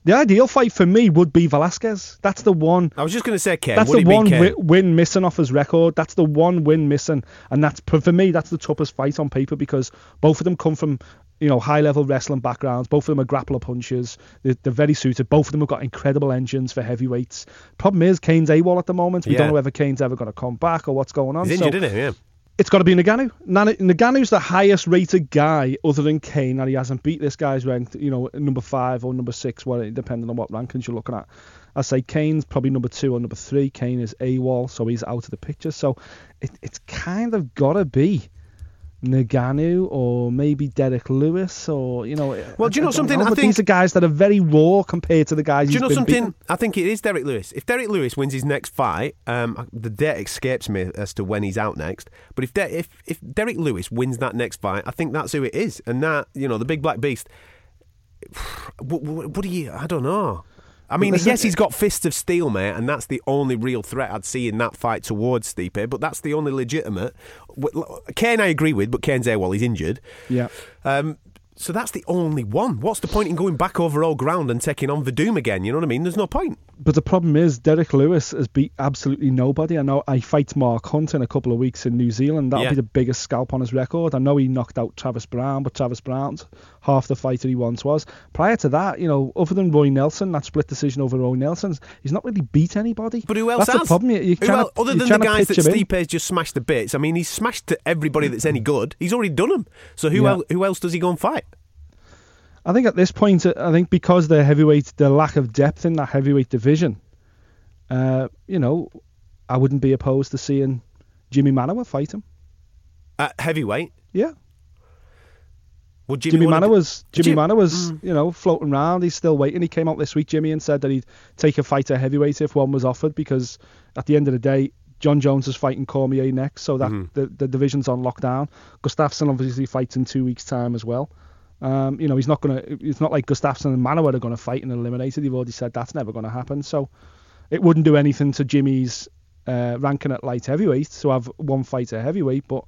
the ideal fight for me would be Velasquez. That's the one. I was just going to say Cain. That's the one wi- win missing off his record. That's the one win missing, and that's for me. That's the toughest fight on paper because both of them come from you know high level wrestling backgrounds. Both of them are grappler punchers. They're, they're very suited. Both of them have got incredible engines for heavyweights. Problem is Cain's AWOL at the moment. We Yeah. don't know whether Cain's ever going to come back or what's going on. He's So injured, isn't he? Yeah. It's got to be Ngannou. Ngannou's the highest rated guy other than Cain, and he hasn't beat this guy's ranked, you know, number five or number six, well, depending on what rankings you're looking at. I say Cain's probably number two or number three. Cain is AWOL, so he's out of the picture. So it, it's kind of got to be Ngannou or maybe Derrick Lewis or, you know. Well, do you know don't something? I think- these are guys that are very raw compared to the guys Do you know something? I think it is Derrick Lewis. If Derrick Lewis wins his next fight, um, the date escapes me as to when he's out next. But if De- if if Derrick Lewis wins that next fight, I think that's who it is. And that you know, the big black beast. What, what, what do you? I don't know. I mean, listen- yes, he's got fists of steel, mate, and that's the only real threat I'd see in that fight towards Stipe. But that's the only legitimate. Cain, I agree with, but Cain's there while he's injured. Yeah. Um, so that's the only one. What's the point in going back over all ground and taking on Werdum again? You know what I mean? There's no point. But the problem is, Derrick Lewis has beat absolutely nobody. I know I fight Mark Hunt in a couple of weeks in New Zealand. That'll Yeah. be the biggest scalp on his record. I know he knocked out Travis Browne, but Travis Browne's half the fighter he once was. Prior to that, you know, other than Roy Nelson, that split decision over Roy Nelson's, he's not really beat anybody. But who else That's has? the problem. You, you Who trying to- other than the guys that pitch him in. Stipe's just smashed to bits? I mean, he's smashed to everybody that's any good. He's already done them. So who Yeah. else? Who else does he go and fight? I think at this point, uh, I think because the heavyweight, the lack of depth in that heavyweight division, uh, you know, I wouldn't be opposed to seeing Jimi Manuwa fight him. At heavyweight, Yeah. would Jimmy, Jimmy, was Jimmy Jim- was you know floating around. He's still waiting. He came out this week, Jimmy, and said that he'd take a fight at heavyweight if one was offered because at the end of the day, Jon Jones is fighting Cormier next, so that Mm-hmm. the, the division's on lockdown. Gustafsson obviously fights in two weeks' time as well. Um, you know he's not gonna. It's not like Gustafsson and Manuwa are gonna fight and eliminated. They've already said that's never gonna happen. So it wouldn't do anything to Jimmy's uh, ranking at light heavyweight to have one fight at heavyweight, but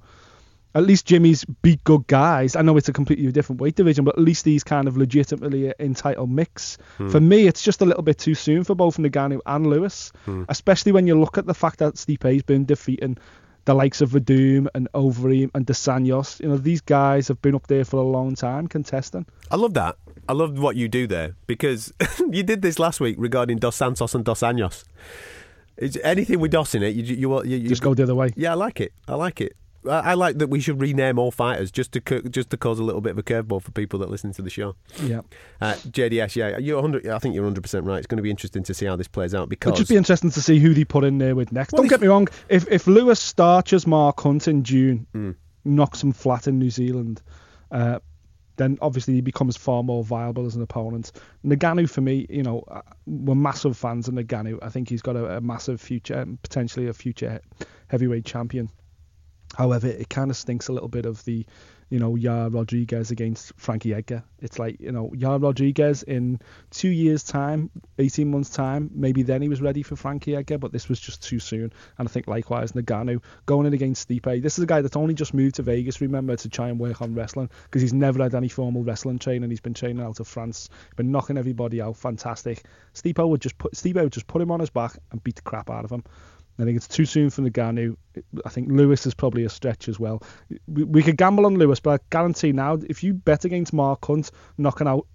at least Jimmy's beat good guys. I know it's a completely different weight division, but at least he's kind of legitimately entitled title mix. For me, it's just a little bit too soon for both Ngannou and Lewis, especially when you look at the fact that Stipe's been defeating the likes of Werdum and Overeem and Dos Anjos. You know, these guys have been up there for a long time contesting. I love that. I love what you do there because you did this last week regarding Dos Santos and Dos Anjos. It's anything with Dos in it, you you, you, you Just go the other way. Yeah, I like it. I like it. I like that we should rename all fighters just to co- just to cause a little bit of a curveball for people that listen to the show. Yeah. Uh, JDS, yeah, you're 100. I think you're 100 percent right. It's going to be interesting to see how this plays out because It'd just be interesting to see who they put in there with next. Well, Don't get me wrong. If if Lewis starches Mark Hunt in June, Hmm. knocks him flat in New Zealand, uh, then obviously he becomes far more viable as an opponent. Ngannou, for me, you know, uh, we're massive fans of Ngannou. I think he's got a, a massive future, potentially a future heavyweight champion. However, it kind of stinks a little bit of the, you know, Yair Rodriguez against Frankie Edgar. It's like, you know, Yair Rodriguez in two years' time, 18 months' time, maybe then he was ready for Frankie Edgar, but this was just too soon. And I think likewise, Ngannou going in against Stipe. This is a guy that's only just moved to Vegas, remember, to try and work on wrestling because he's never had any formal wrestling training. He's been training out of France, been knocking everybody out, fantastic. Stipe would just put Stipe would just put him on his back and beat the crap out of him. I think it's too soon for Ngannou. I think Lewis is probably a stretch as well. We, we could gamble on Lewis, but I guarantee now, if you bet against Mark Hunt knocking out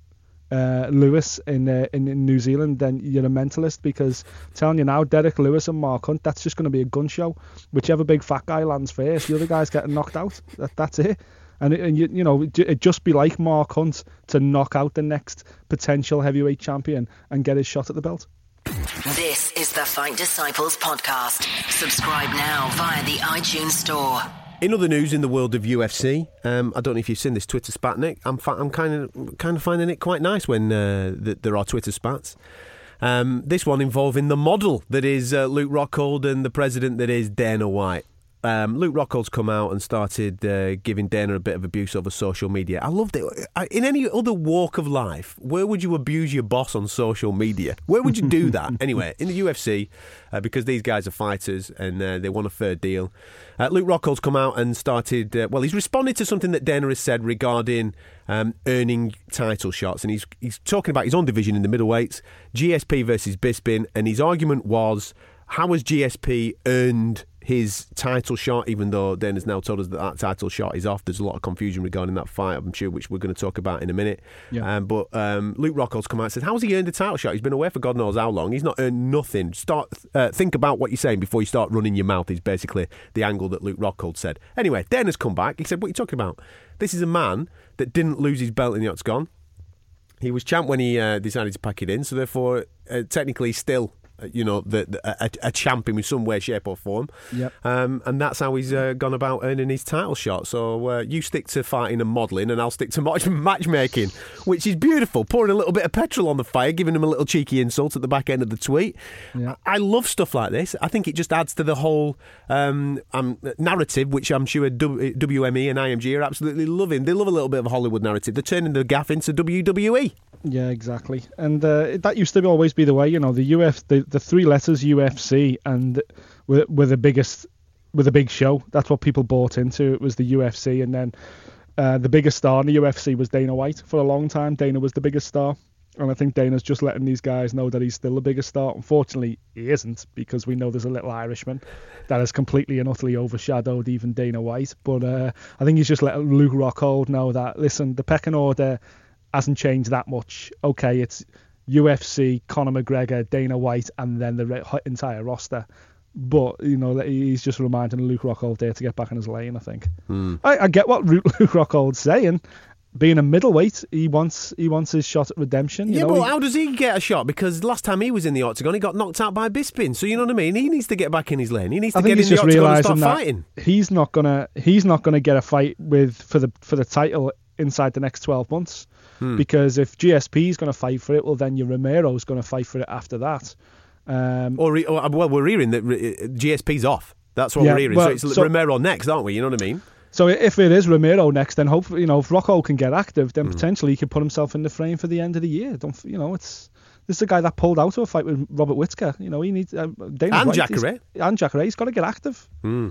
uh, Lewis in, uh, in, in New Zealand, then you're a mentalist because telling you now, Derrick Lewis and Mark Hunt, that's just going to be a gun show. Whichever big fat guy lands first, the other guy's getting knocked out. That, that's it. And, and you, you know, it'd just be like Mark Hunt to knock out the next potential heavyweight champion and get his shot at the belt. This is the Fight Disciples podcast. Subscribe now via the iTunes Store. In other news in the world of UFC, um, I don't know if you've seen this Twitter spat, Nick. I'm I'm kind of kind of finding it quite nice when uh, th- there are Twitter spats. Um, this one involving the model that is uh, Luke Rockhold and the president that is Dana White. Um, Luke Rockhold's come out and started uh, giving Dana a bit of abuse over social media. I loved it. In any other walk of life, where would you abuse your boss on social media? Where would you do that? anyway, in the UFC, uh, because these guys are fighters and uh, they want a fair deal, uh, Luke Rockhold's come out and started. Uh, well, he's responded to something that Dana has said regarding um, earning title shots, and he's he's talking about his own division in the middleweights, GSP versus Bisping, and his argument was how has GSP earned his title shot, even though Dan has now told us that that title shot is off. There's a lot of confusion regarding that fight, I'm sure, which we're going to talk about in a minute. Yeah. Um, but um, Luke Rockhold's come out and said, How has he earned a title shot? He's been away for God knows how long. He's not earned nothing. Start uh, Think about what you're saying before you start running your mouth, is basically the angle that Luke Rockhold said. Anyway, Dan has come back. He said, What are you talking about? This is a man that didn't lose his belt in the octagon. He was champ when he uh, decided to pack it in, so therefore, uh, technically, still you know, the, the, a, a, champion in some way, shape, or form. Yep. Um, and that's how he's uh, gone about earning his title shot. So uh, you stick to fighting and modelling, and I'll stick to match- matchmaking, which is beautiful. Pouring a little bit of petrol on the fire, giving him a little cheeky insult at the back end of the tweet. I love stuff like this. I think it just adds to the whole um, um, narrative, which I'm sure w- WME and IMG are absolutely loving. They love a little bit of a Hollywood narrative. They're turning the gaff into WWE. Yeah, exactly. And uh, that used to always be the way, you know, the UF, the, the three letters UFC, and were, were the biggest, were the big show. That's what people bought into. It was the UFC, and then uh, the biggest star in the UFC was Dana White for a long time. Dana was the biggest star, and I think Dana's just letting these guys know that he's still the biggest star. Unfortunately, he isn't because we know there's a little Irishman that has completely and utterly overshadowed even Dana White. But uh, I think he's just letting Luke Rockhold know that listen, the pecking order hasn't changed that much. Okay, it's UFC, Conor McGregor, Dana White, and then the re- entire roster. But you know, he's just reminding Luke Rockhold there to get back in his lane. I think. Hmm. I, I get what Luke Rockhold's saying. Being a middleweight, he wants he wants his shot at redemption. You yeah, know, but he- how does he get a shot? Because last time he was in the octagon, he got knocked out by Bisping. So you know what I mean? He needs to get back in his lane. He needs to I get in the octagon and start fighting. he's not gonna he's not gonna get a fight with for the for the title inside the next 12 months Hmm. because if GSP is going to fight for it, well then Yoel Romero is going to fight for it after that. Um, Or, or well, we're hearing that uh, GSP's off. That's what Yeah, we're hearing. well, so it's so- Romero next, aren't we? You know what I mean? so if it is Romero next, then hopefully you know if Rocco can get active, then potentially he could put himself in the frame for the end of the year. Don't you know it's. This is a guy that pulled out of a fight with Robert Whittaker. You know, he needs uh, And Jacare. And Jacare. He's got to get active Hmm.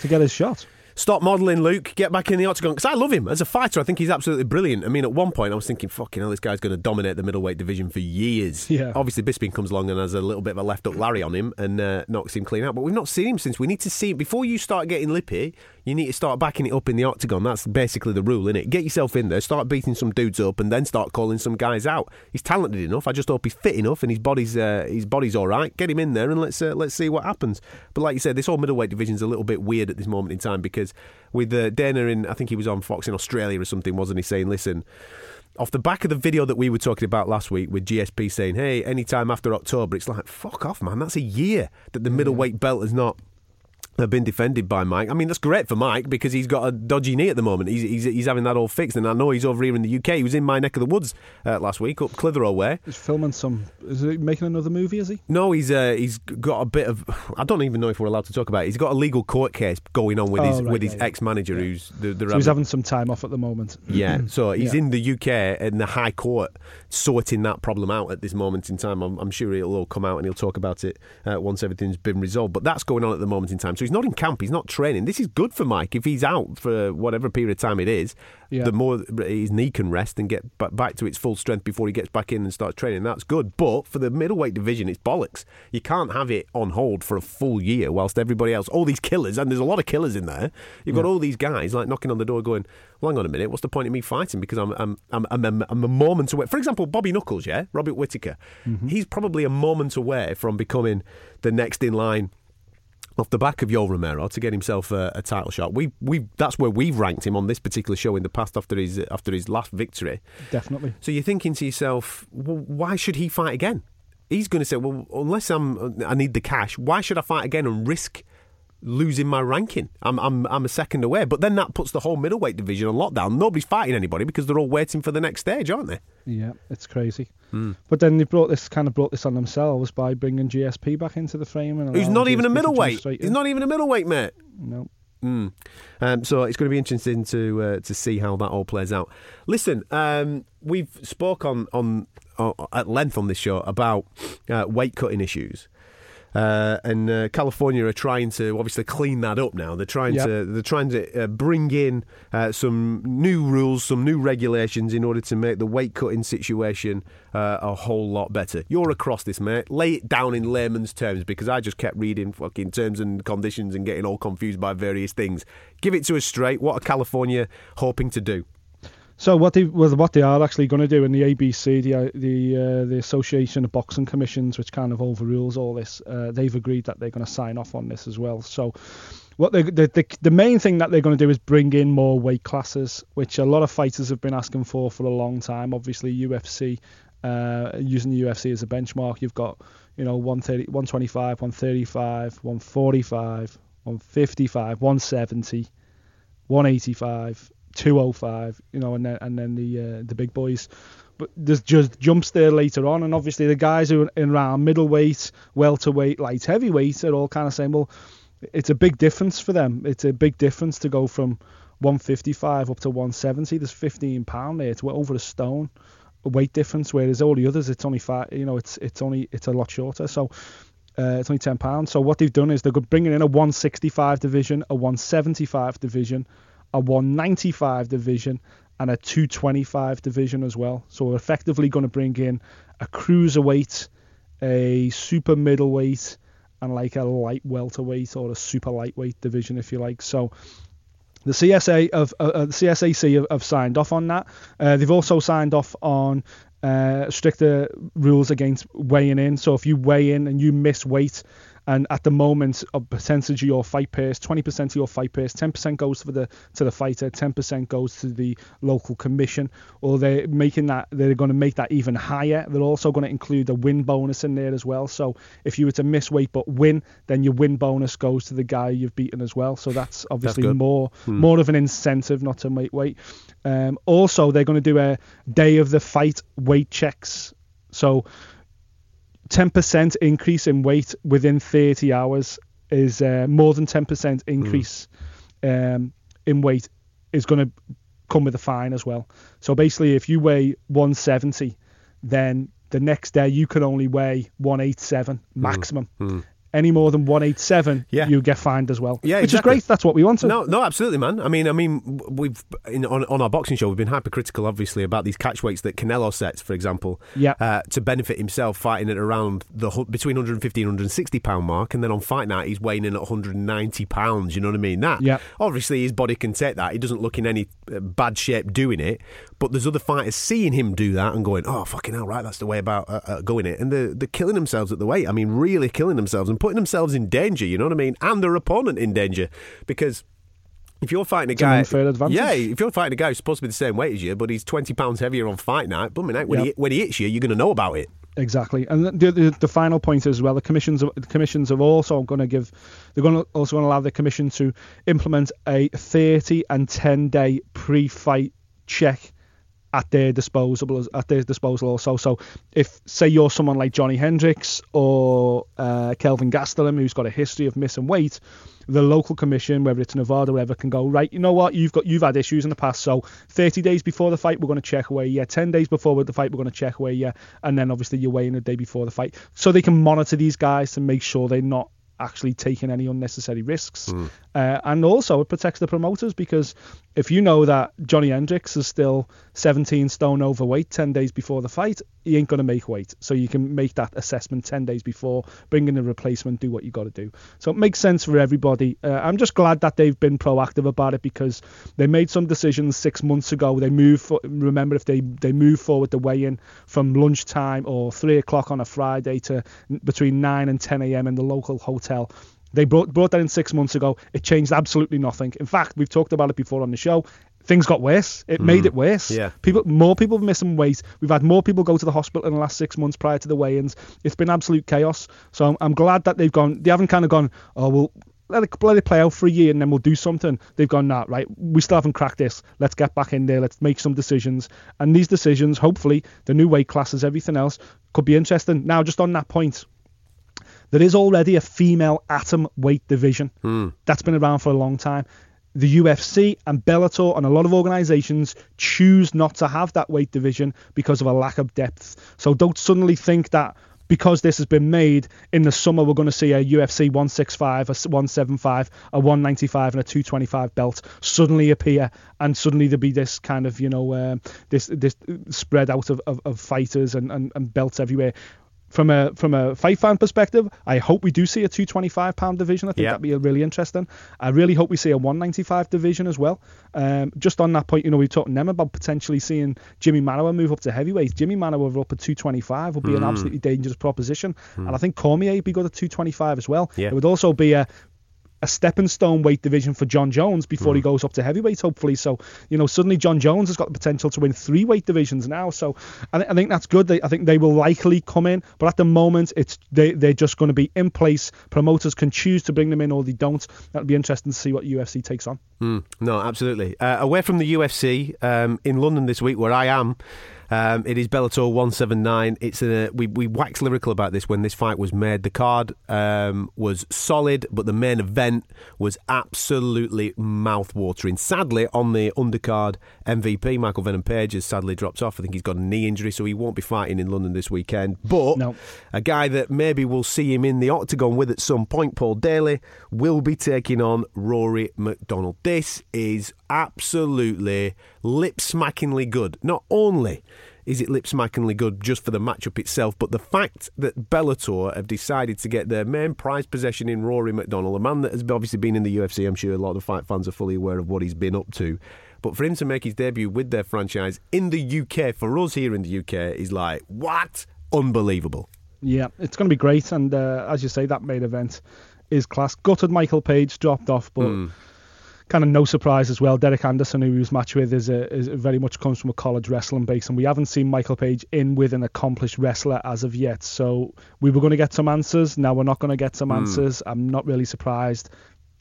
to get his shot. Stop modelling, Luke. Get back in the octagon. Because I love him as a fighter. I think he's absolutely brilliant. I mean, at one point, I was thinking, fucking hell, this guy's going to dominate the middleweight division for years. Yeah. Obviously, Bisping comes along and has a little bit of a left up Larry on him and uh, knocks him clean out. But we've not seen him since. We need to see him. Before you start getting lippy, you need to start backing it up in the octagon. That's basically the rule, isn't it? Get yourself in there, start beating some dudes up, and then start calling some guys out. He's talented enough. I just hope he's fit enough and his body's uh, his body's all right. Get him in there and let's uh, let's see what happens. But like you said, this whole middleweight division's a little bit weird at this moment in time because with uh, Dana in, I think he was on Fox in Australia or something, wasn't he? Saying, listen. Off the back of the video that we were talking about last week with GSP saying, hey, anytime after October, it's like, fuck off, man. That's a year that the middleweight belt has not have been defended by Mike. I mean, that's great for Mike because he's got a dodgy knee at the moment. He's, he's, he's having that all fixed, and I know he's over here in the UK. He was in my neck of the woods uh, last week, up Clitheroe way. He's filming some. Is he making another movie? Is he? No, he's uh, he's got a bit of. I don't even know if we're allowed to talk about it. He's got a legal court case going on with Oh, his right, with his yeah, yeah. ex manager, who's the, the So he's having some time off at the moment. yeah, so he's Yeah. in the UK in the High Court sorting that problem out at this moment in time. I'm, I'm sure it'll all come out and he'll talk about it uh, once everything's been resolved. But that's going on at the moment in time. So he's not in camp, he's not training. This is good for Mike. If he's out for whatever period of time it is, Yeah. the more his knee can rest and get back to its full strength before he gets back in and starts training, that's good. But for the middleweight division, it's bollocks. You can't have it on hold for a full year whilst everybody else, all these killers, and there's a lot of killers in there. You've got all these guys like knocking on the door going, well, hang on a minute, what's the point of me fighting? Because I'm I'm I'm, I'm, I'm, a moment away. For example, Bobby Knuckles, yeah, Robert Whittaker, mm-hmm. he's probably a moment away from becoming the next in line off the back of Yoel Romero to get himself a, a title shot. We we that's where we've ranked him on this particular show in the past after his after his last victory. Definitely. So you're thinking to yourself, well, why should he fight again? He's going to say, well, unless I'm I need the cash, why should I fight again and risk losing my ranking? I'm I'm I'm a second away. But then that puts the whole middleweight division on lockdown. Nobody's fighting anybody because they're all waiting for the next stage, aren't they? Yeah, it's crazy. Hmm. But then they brought this kind of brought this on themselves by bringing GSP back into the frame and Who's not even a GSP middleweight. He's not even a middleweight, mate. No. Mm. Um, so it's going to be interesting to uh, to see how that all plays out. Listen, um, we've spoke on on uh, at length on this show about uh, weight cutting issues. Uh, and uh, California are trying to obviously clean that up now. They're trying Yep. to they're trying to uh, bring in uh, some new rules, some new regulations in order to make the weight cutting situation uh, a whole lot better. You're across this, mate. Lay it down in layman's terms because I just kept reading fucking terms and conditions and getting all confused by various things. Give it to us straight. What are California hoping to do? So what they what they are actually going to do in the ABC, the uh, the uh, the Association of Boxing Commissions, which kind of overrules all this, uh, they've agreed that they're going to sign off on this as well. So what they, the, the the main thing that they're going to do is bring in more weight classes, which a lot of fighters have been asking for for a long time. Obviously, UFC. Uh, using the UFC as a benchmark, you've got, you know, 130, 125, 135, 145, 155, 170, 185, 205, you know, and then and then the uh, the big boys. But there's just jumps there later on, and obviously the guys who are in around middleweight, welterweight, light heavyweight are all kind of saying, well, it's a big difference for them. It's a big difference to go from 155 up to 170. There's 15 pound there. It's over a stone a weight difference, whereas all the others it's only five. You know, it's it's only it's a lot shorter. So. Uh, it's only ten pounds. So what they've done is they're bringing in a 165 division, a 175 division, a 195 division, and a 225 division as well. So we're effectively going to bring in a cruiserweight, a super middleweight, and like a light welterweight or a super lightweight division, if you like. So the CSA of uh, uh, the CSAC have, have signed off on that. Uh, they've also signed off on uh, stricter rules against weighing in. So if you weigh in and you miss weight, and at the moment a percentage of your fight purse, 20% of your fight purse, 10% goes to the to the fighter, 10% goes to the local commission. Or they're making that they're going to make that even higher. They're also going to include a win bonus in there as well. So if you were to miss weight but win, then your win bonus goes to the guy you've beaten as well. So that's obviously good. more more of an incentive not to make weight. Um, also, they're going to do a day of the fight weight checks. So 10% increase in weight within 30 hours is uh, more than 10% increase um, in weight is going to come with a fine as well. So basically, if you weigh 170, then the next day you can only weigh 187 maximum. Any more than 187, Yeah. you get fined as well. Yeah, which exactly. is great. That's what we wanted. No, no, absolutely, man. I mean, I mean, we've in, on on our boxing show, we've been hypercritical, obviously, about these catch weights that Canelo sets, for example, Yeah. uh, to benefit himself, fighting at around the between 150 and 160 pound mark, and then on fight night he's weighing in at 190 pounds. You know what I mean? That, Yeah. obviously, his body can take that. He doesn't look in any uh, bad shape doing it, but there's other fighters seeing him do that and going, "Oh, fucking hell, right? That's the way about uh, uh, going it," and they're they're killing themselves at the weight. I mean, really killing themselves and putting themselves in danger. You know what I mean? And their opponent in danger because. If you're fighting a an guy, unfair advantage. yeah, if you're fighting a guy who's supposed to be the same weight as you, but he's twenty pounds heavier on fight night, but night when Yep. he when he hits you, you're going to know about it. Exactly, and the, the, the final point as well. The commissions the commissions are also going to give. They're going to also going to allow the commission to implement a 30 and 10 day pre-fight check at their disposal at their disposal also. So if say you're someone like Johnny Hendricks or uh, Kelvin Gastelum who's got a history of missing weight, the local commission, whether it's Nevada or whatever, can go right. You know what? You've got you've had issues in the past, so 30 days before the fight, we're going to check away. Yeah, 10 days before the fight, we're going to check away. Yeah, and then obviously you're weighing the day before the fight, so they can monitor these guys to make sure they're not actually taking any unnecessary risks. Mm. Uh, and also it protects the promoters because if you know that Johnny Hendricks is still 17 stone overweight 10 days before the fight, he ain't going to make weight. So you can make that assessment 10 days before, bring in a replacement, do what you got to do. So it makes sense for everybody. Uh, I'm just glad that they've been proactive about it because they made some decisions six months ago. They moved, for, remember, if they, they move forward the weigh in from lunchtime or 3 o'clock on a Friday to between 9 and 10 a.m. in the local hotel they brought brought that in six months ago. It changed absolutely nothing. In fact, we've talked about it before on the show. Things got worse. It mm. made it worse. Yeah. People, more people missing weight. We've had more people go to the hospital in the last six months prior to the weigh-ins. It's been absolute chaos. So I'm, I'm glad that they've gone. They haven't kind of gone. Oh well, let it, let it play out for a year and then we'll do something. They've gone, nah, right, we still haven't cracked this. Let's get back in there. Let's make some decisions. And these decisions, hopefully, the new weight classes, everything else, could be interesting. Now, just on that point, there is already a female atom weight division mm. that's been around for a long time. The UFC and Bellator and a lot of organizations choose not to have that weight division because of a lack of depth. So don't suddenly think that because this has been made in the summer, we're going to see a UFC 165, a 175, a 195, and a 225 belt suddenly appear, and suddenly there'll be this kind of you know uh, this this spread out of, of, of fighters and, and, and belts everywhere from a from a fight fan perspective, I hope we do see a 225 pound division. I think that'd be really interesting. I really hope we see a 195 division as well. Um, just on that point, you know, we talked to them about potentially seeing Jimi Manuwa move up to heavyweight. Jimi Manuwa up at 225 would be mm. an hmm. absolutely dangerous proposition, mm. and I think Cormier would be good at 225 as well. Yeah. It would also be a a stepping stone weight division for Jon Jones before mm. he goes up to heavyweight, hopefully. So, you know, suddenly Jon Jones has got the potential to win three weight divisions now. So I, I think that's good. They, I think they will likely come in, but at the moment, it's they, they're just going to be in place. Promoters can choose to bring them in or they don't. That'll be interesting to see what UFC takes on. Mm. No, absolutely. Uh, away from the UFC, um, in London this week, where I am, um, it is Bellator 179. It's a, we we waxed lyrical about this when this fight was made. The card um, was solid, but the main event was absolutely mouth-watering. Sadly, on the undercard, MVP Michael Venom Page has sadly dropped off. I think he's got a knee injury, so he won't be fighting in London this weekend. But no. a guy that maybe we'll see him in the octagon with at some point, Paul Daley, will be taking on Rory MacDonald. This is absolutely lip smackingly good. Not only is it lip smackingly good just for the matchup itself, but the fact that Bellator have decided to get their main prize possession in Rory MacDonald, a man that has obviously been in the UFC, I'm sure a lot of the fight fans are fully aware of what he's been up to. But for him to make his debut with their franchise in the UK, for us here in the UK, is like, what? Unbelievable. Yeah, it's going to be great. And uh, as you say, that main event is class. Gutted Michael Page dropped off, but. Mm kind of no surprise as well. Derek Anderson, who he was matched with, is, a, is very much comes from a college wrestling base, and we haven't seen Michael Page in with an accomplished wrestler as of yet. So we were going to get some answers. Now we're not going to get some mm. answers. I'm not really surprised.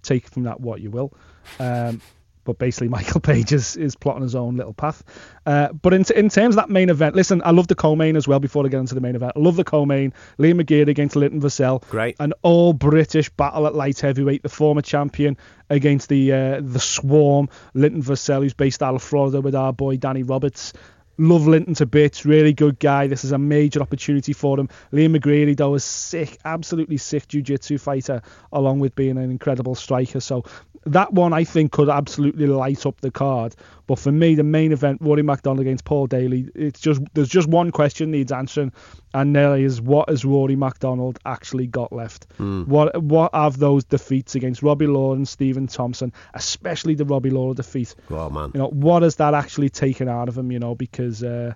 Take from that what you will. Um, but basically Michael Page is, is plotting his own little path. Uh, but in, in terms of that main event, listen, I love the co-main as well before I get into the main event. I love the co-main. Liam McGeary against Linton Vassell. Great. An all-British battle at light heavyweight. The former champion against the uh, the Swarm, Linton Vassell, who's based out of Florida with our boy Danny Roberts. Love Linton to bits, really good guy. This is a major opportunity for him. Liam McGeary, though, is sick, absolutely sick jiu-jitsu fighter, along with being an incredible striker. So that one I think could absolutely light up the card. But for me, the main event, Rory MacDonald against Paul Daley, it's just there's just one question needs answering, and there is what has Rory MacDonald actually got left? Mm. What what have those defeats against Robbie Law and Stephen Thompson, especially the Robbie Law defeat? Oh man, you know what has that actually taken out of him? You know because. Uh,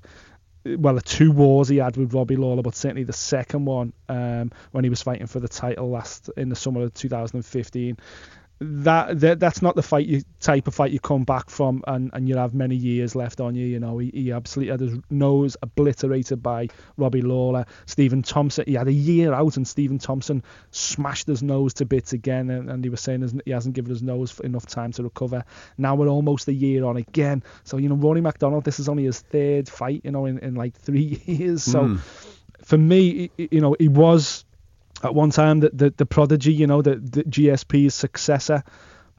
well, the two wars he had with Robbie Lawler, but certainly the second one um, when he was fighting for the title last in the summer of 2015 that, that that's not the fight you type of fight you come back from and, and you have many years left on you. You know, he, he absolutely had his nose obliterated by Robbie Lawler. Stephen Thompson, he had a year out and Stephen Thompson smashed his nose to bits again and, and he was saying his, he hasn't given his nose enough time to recover. Now we're almost a year on again. So, you know, Ronnie MacDonald, this is only his third fight, you know, in, in like three years. So Mm. for me, you know, he was at one time the, the, the prodigy, you know, the, the GSP's successor.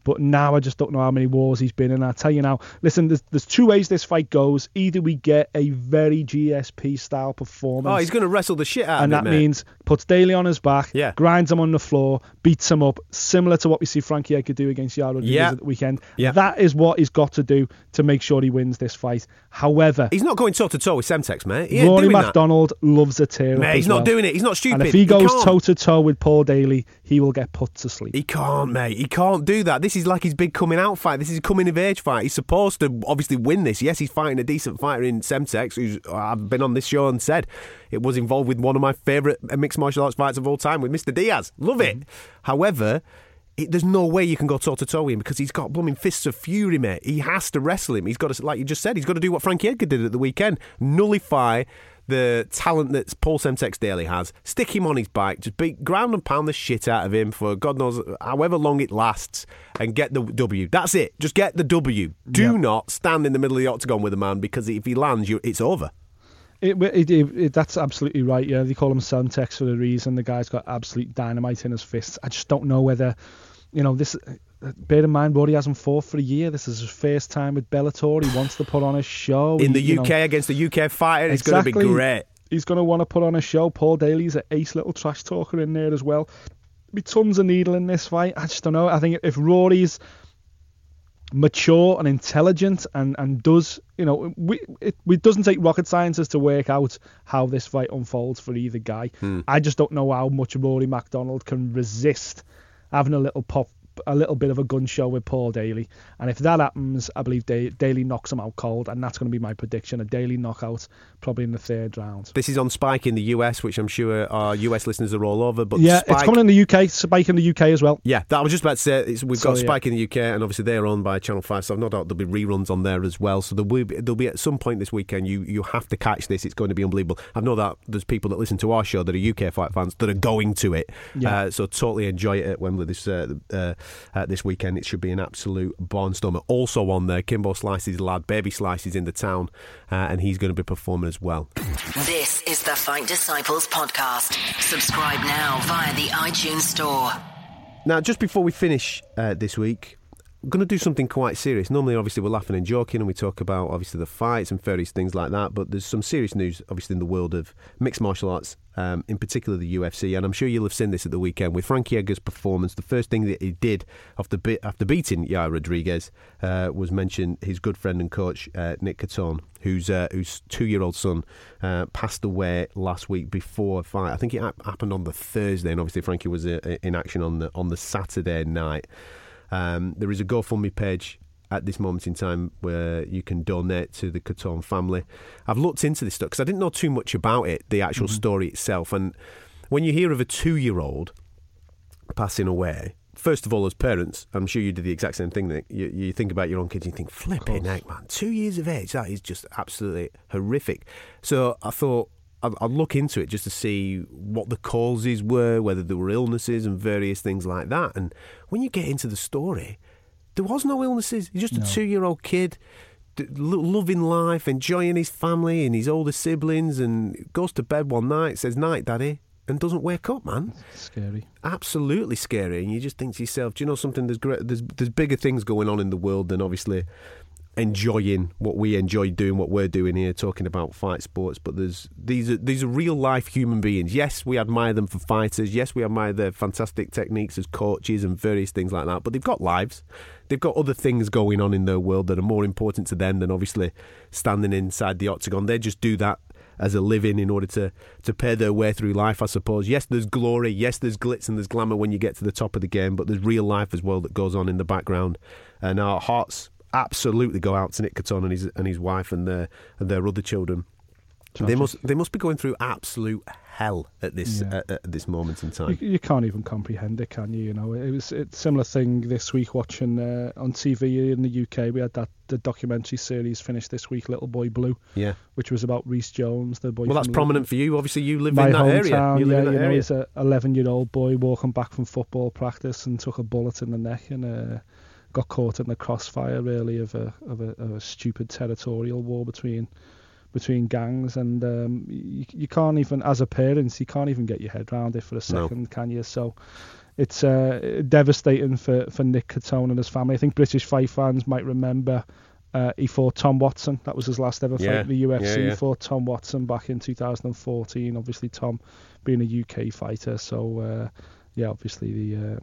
But now I just don't know how many wars he's been in. I tell you now, listen, there's, there's two ways this fight goes. Either we get a very GSP style performance. Oh, he's going to wrestle the shit out and of that it, mate. means puts Daley on his back, Yeah. grinds him on the floor, beats him up, similar to what we see Frankie Edgar do against Yaro Yeah. at the weekend. Yeah. That is what he's got to do to make sure he wins this fight. However, He's not going toe to toe with Semtex, mate. He Rory doing that. MacDonald loves a tear Mate, he's not well. doing it. He's not stupid. And if he goes toe to toe with Paul Daley, he will get put to sleep. He can't, mate. He can't do that. This is like his big coming out fight. This is a coming of age fight. He's supposed to obviously win this. Yes, he's fighting a decent fighter in Semtex, who's I've been on this show and said it was involved with one of my favourite mixed martial arts fights of all time with Mr. Diaz. Love it. Mm-hmm. However, it, there's no way you can go toe to toe with him because he's got blooming fists of fury, mate. He has to wrestle him. He's got to, like you just said, he's got to do what Frankie Edgar did at the weekend: nullify the talent that Paul Semtex Daley has, stick him on his bike, just beat ground and pound the shit out of him for God knows however long it lasts, and get the W. That's it. Just get the W. Do Yeah. not stand in the middle of the octagon with a man because if he lands, you, it's over. It, it, it, it- that's absolutely right. Yeah, they call him Semtex for a reason. The guy's got absolute dynamite in his fists. I just don't know whether, you know, this. Bear in mind, Rory hasn't fought for a year. This is his first time with Bellator. He wants to put on a show In the you UK know, against the UK fighter, it's going to be great. he's going to want to put on a show. Paul Daley's an ace little trash talker in there as well. Be tons of needle in this fight. I just don't know. I think if Rory's mature and intelligent and, and does you know we it, it doesn't take rocket scientists to work out how this fight unfolds for either guy. Hmm. I just don't know how much Rory MacDonald can resist having a little pop a little bit of a gun show with Paul Daley. And if that happens, I believe da- Daley knocks him out cold, and that's going to be my prediction: a Daley knockout, probably in the third round. This is on Spike in the US, which I'm sure our US listeners are all over. But yeah, Spike, it's coming in the UK. Spike in the UK as well. Yeah, that I was just about to say. It's, we've So, got yeah. Spike in the UK, and obviously they're on by Channel Five. So I've no doubt there'll be reruns on there as well. So there will be, there'll be at some point this weekend. You you have to catch this. It's going to be unbelievable. I've know that there's people that listen to our show that are UK fight fans that are going to it. Yeah. Uh, so totally enjoy it at Wembley this uh, uh, uh, this weekend. It should be an absolute barnstormer. Also on there, Kimbo Slice's lad, Baby Slices in the town, uh, and he's going to be performing as well. This is the Fight Disciples podcast. Subscribe now via the iTunes Store. Now, just before we finish uh, this week, going to do something quite serious. Normally, obviously, we're laughing and joking and we talk about, obviously, the fights and various things like that. But there's some serious news, obviously, in the world of mixed martial arts, um, in particular the UFC. And I'm sure you'll have seen this at the weekend with Frankie Edgar's performance. The first thing that he did after, be- after beating Yair Rodriguez uh, was mention his good friend and coach, uh, Nick Catone, whose, uh, whose two year old son uh, passed away last week before a fight. I think it hap- happened on the Thursday, and obviously, Frankie was uh, in action on the, on the Saturday night. Um, there is a GoFundMe page at this moment in time where you can donate to the Catone family. I've looked into this stuff because I didn't know too much about it, the actual story itself. And when you hear of a two year old passing away, first of all, as parents, I'm sure you did the exact same thing. That you, you think about your own kids, and you think, flipping heck, man, two years of age, that is just absolutely horrific. So I thought I'd, look into it just to see what the causes were, whether there were illnesses and various things like that. And when you get into the story, there was no illnesses. He's just a two-year-old kid, loving life, enjoying his family and his older siblings, and goes to bed one night, says "night, daddy," and doesn't wake up, man Scary. absolutely scary, and you just think to yourself, "Do you know something? There's great, there's there's bigger things going on in the world than obviously enjoying what we enjoy doing, what we're doing here, talking about fight sports. But there's these are these are real life human beings. Yes, we admire them for fighters. Yes, we admire their fantastic techniques as coaches and various things like that. But they've got lives. They've got other things going on in their world that are more important to them than obviously standing inside the octagon. They just do that as a living in order to, to pay their way through life, I suppose. Yes, there's glory. Yes, there's glitz and there's glamour when you get to the top of the game, but there's real life as well that goes on in the background. And our hearts absolutely go out to Nick Catone and his and his wife and their and their other children. They must they must be going through absolute hell at this Yeah. at, at this moment in time. you can't even comprehend it, can you? You know, it was a similar thing this week watching uh, on TV in the UK. We had that the documentary series finished this week, Little Boy Blue, Yeah. which was about Rhys Jones, the boy. Well, that's prominent for you. Obviously, you live my in that area. You live yeah, in that you know, area. he's a 11 year old boy walking back from football practice and took a bullet in the neck and uh, got caught in the crossfire really of a of a, of a stupid territorial war between between gangs. And um, you, you can't even as a parent you can't even get your head around it for a No. second can you? So it's uh, devastating for, for Nick Catone and his family. I think British fight fans might remember uh, he fought Tom Watson. That was his last ever fight Yeah, in the UFC yeah, yeah. he fought Tom Watson back in 2014 obviously Tom being a UK fighter. So uh, yeah obviously the uh,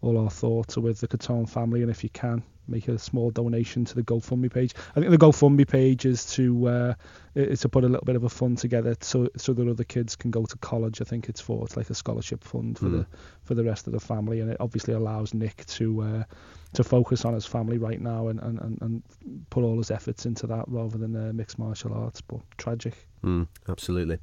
all our thoughts are with the Catone family and if you can make a small donation to the GoFundMe page. I think the GoFundMe page is to uh, is to put a little bit of a fund together so so that other kids can go to college. I think it's for it's like a scholarship fund for the for the rest of the family, and it obviously allows Nick to uh, to focus on his family right now and, and, and, and put all his efforts into that rather than uh, mixed martial arts. But tragic. Mm, absolutely.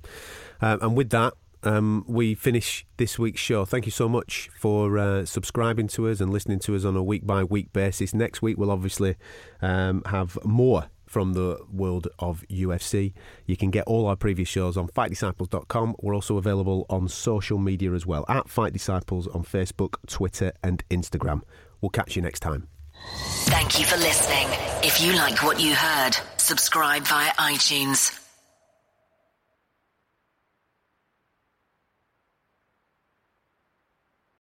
Um, and with that, um, we finish this week's show. Thank you so much for uh, subscribing to us and listening to us on a week by week basis. Next week, we'll obviously um, have more from the world of UFC. You can get all our previous shows on fightdisciples.com. We're also available on social media as well at Fight Disciples on Facebook, Twitter, and Instagram. We'll catch you next time. Thank you for listening. If you like what you heard, subscribe via iTunes.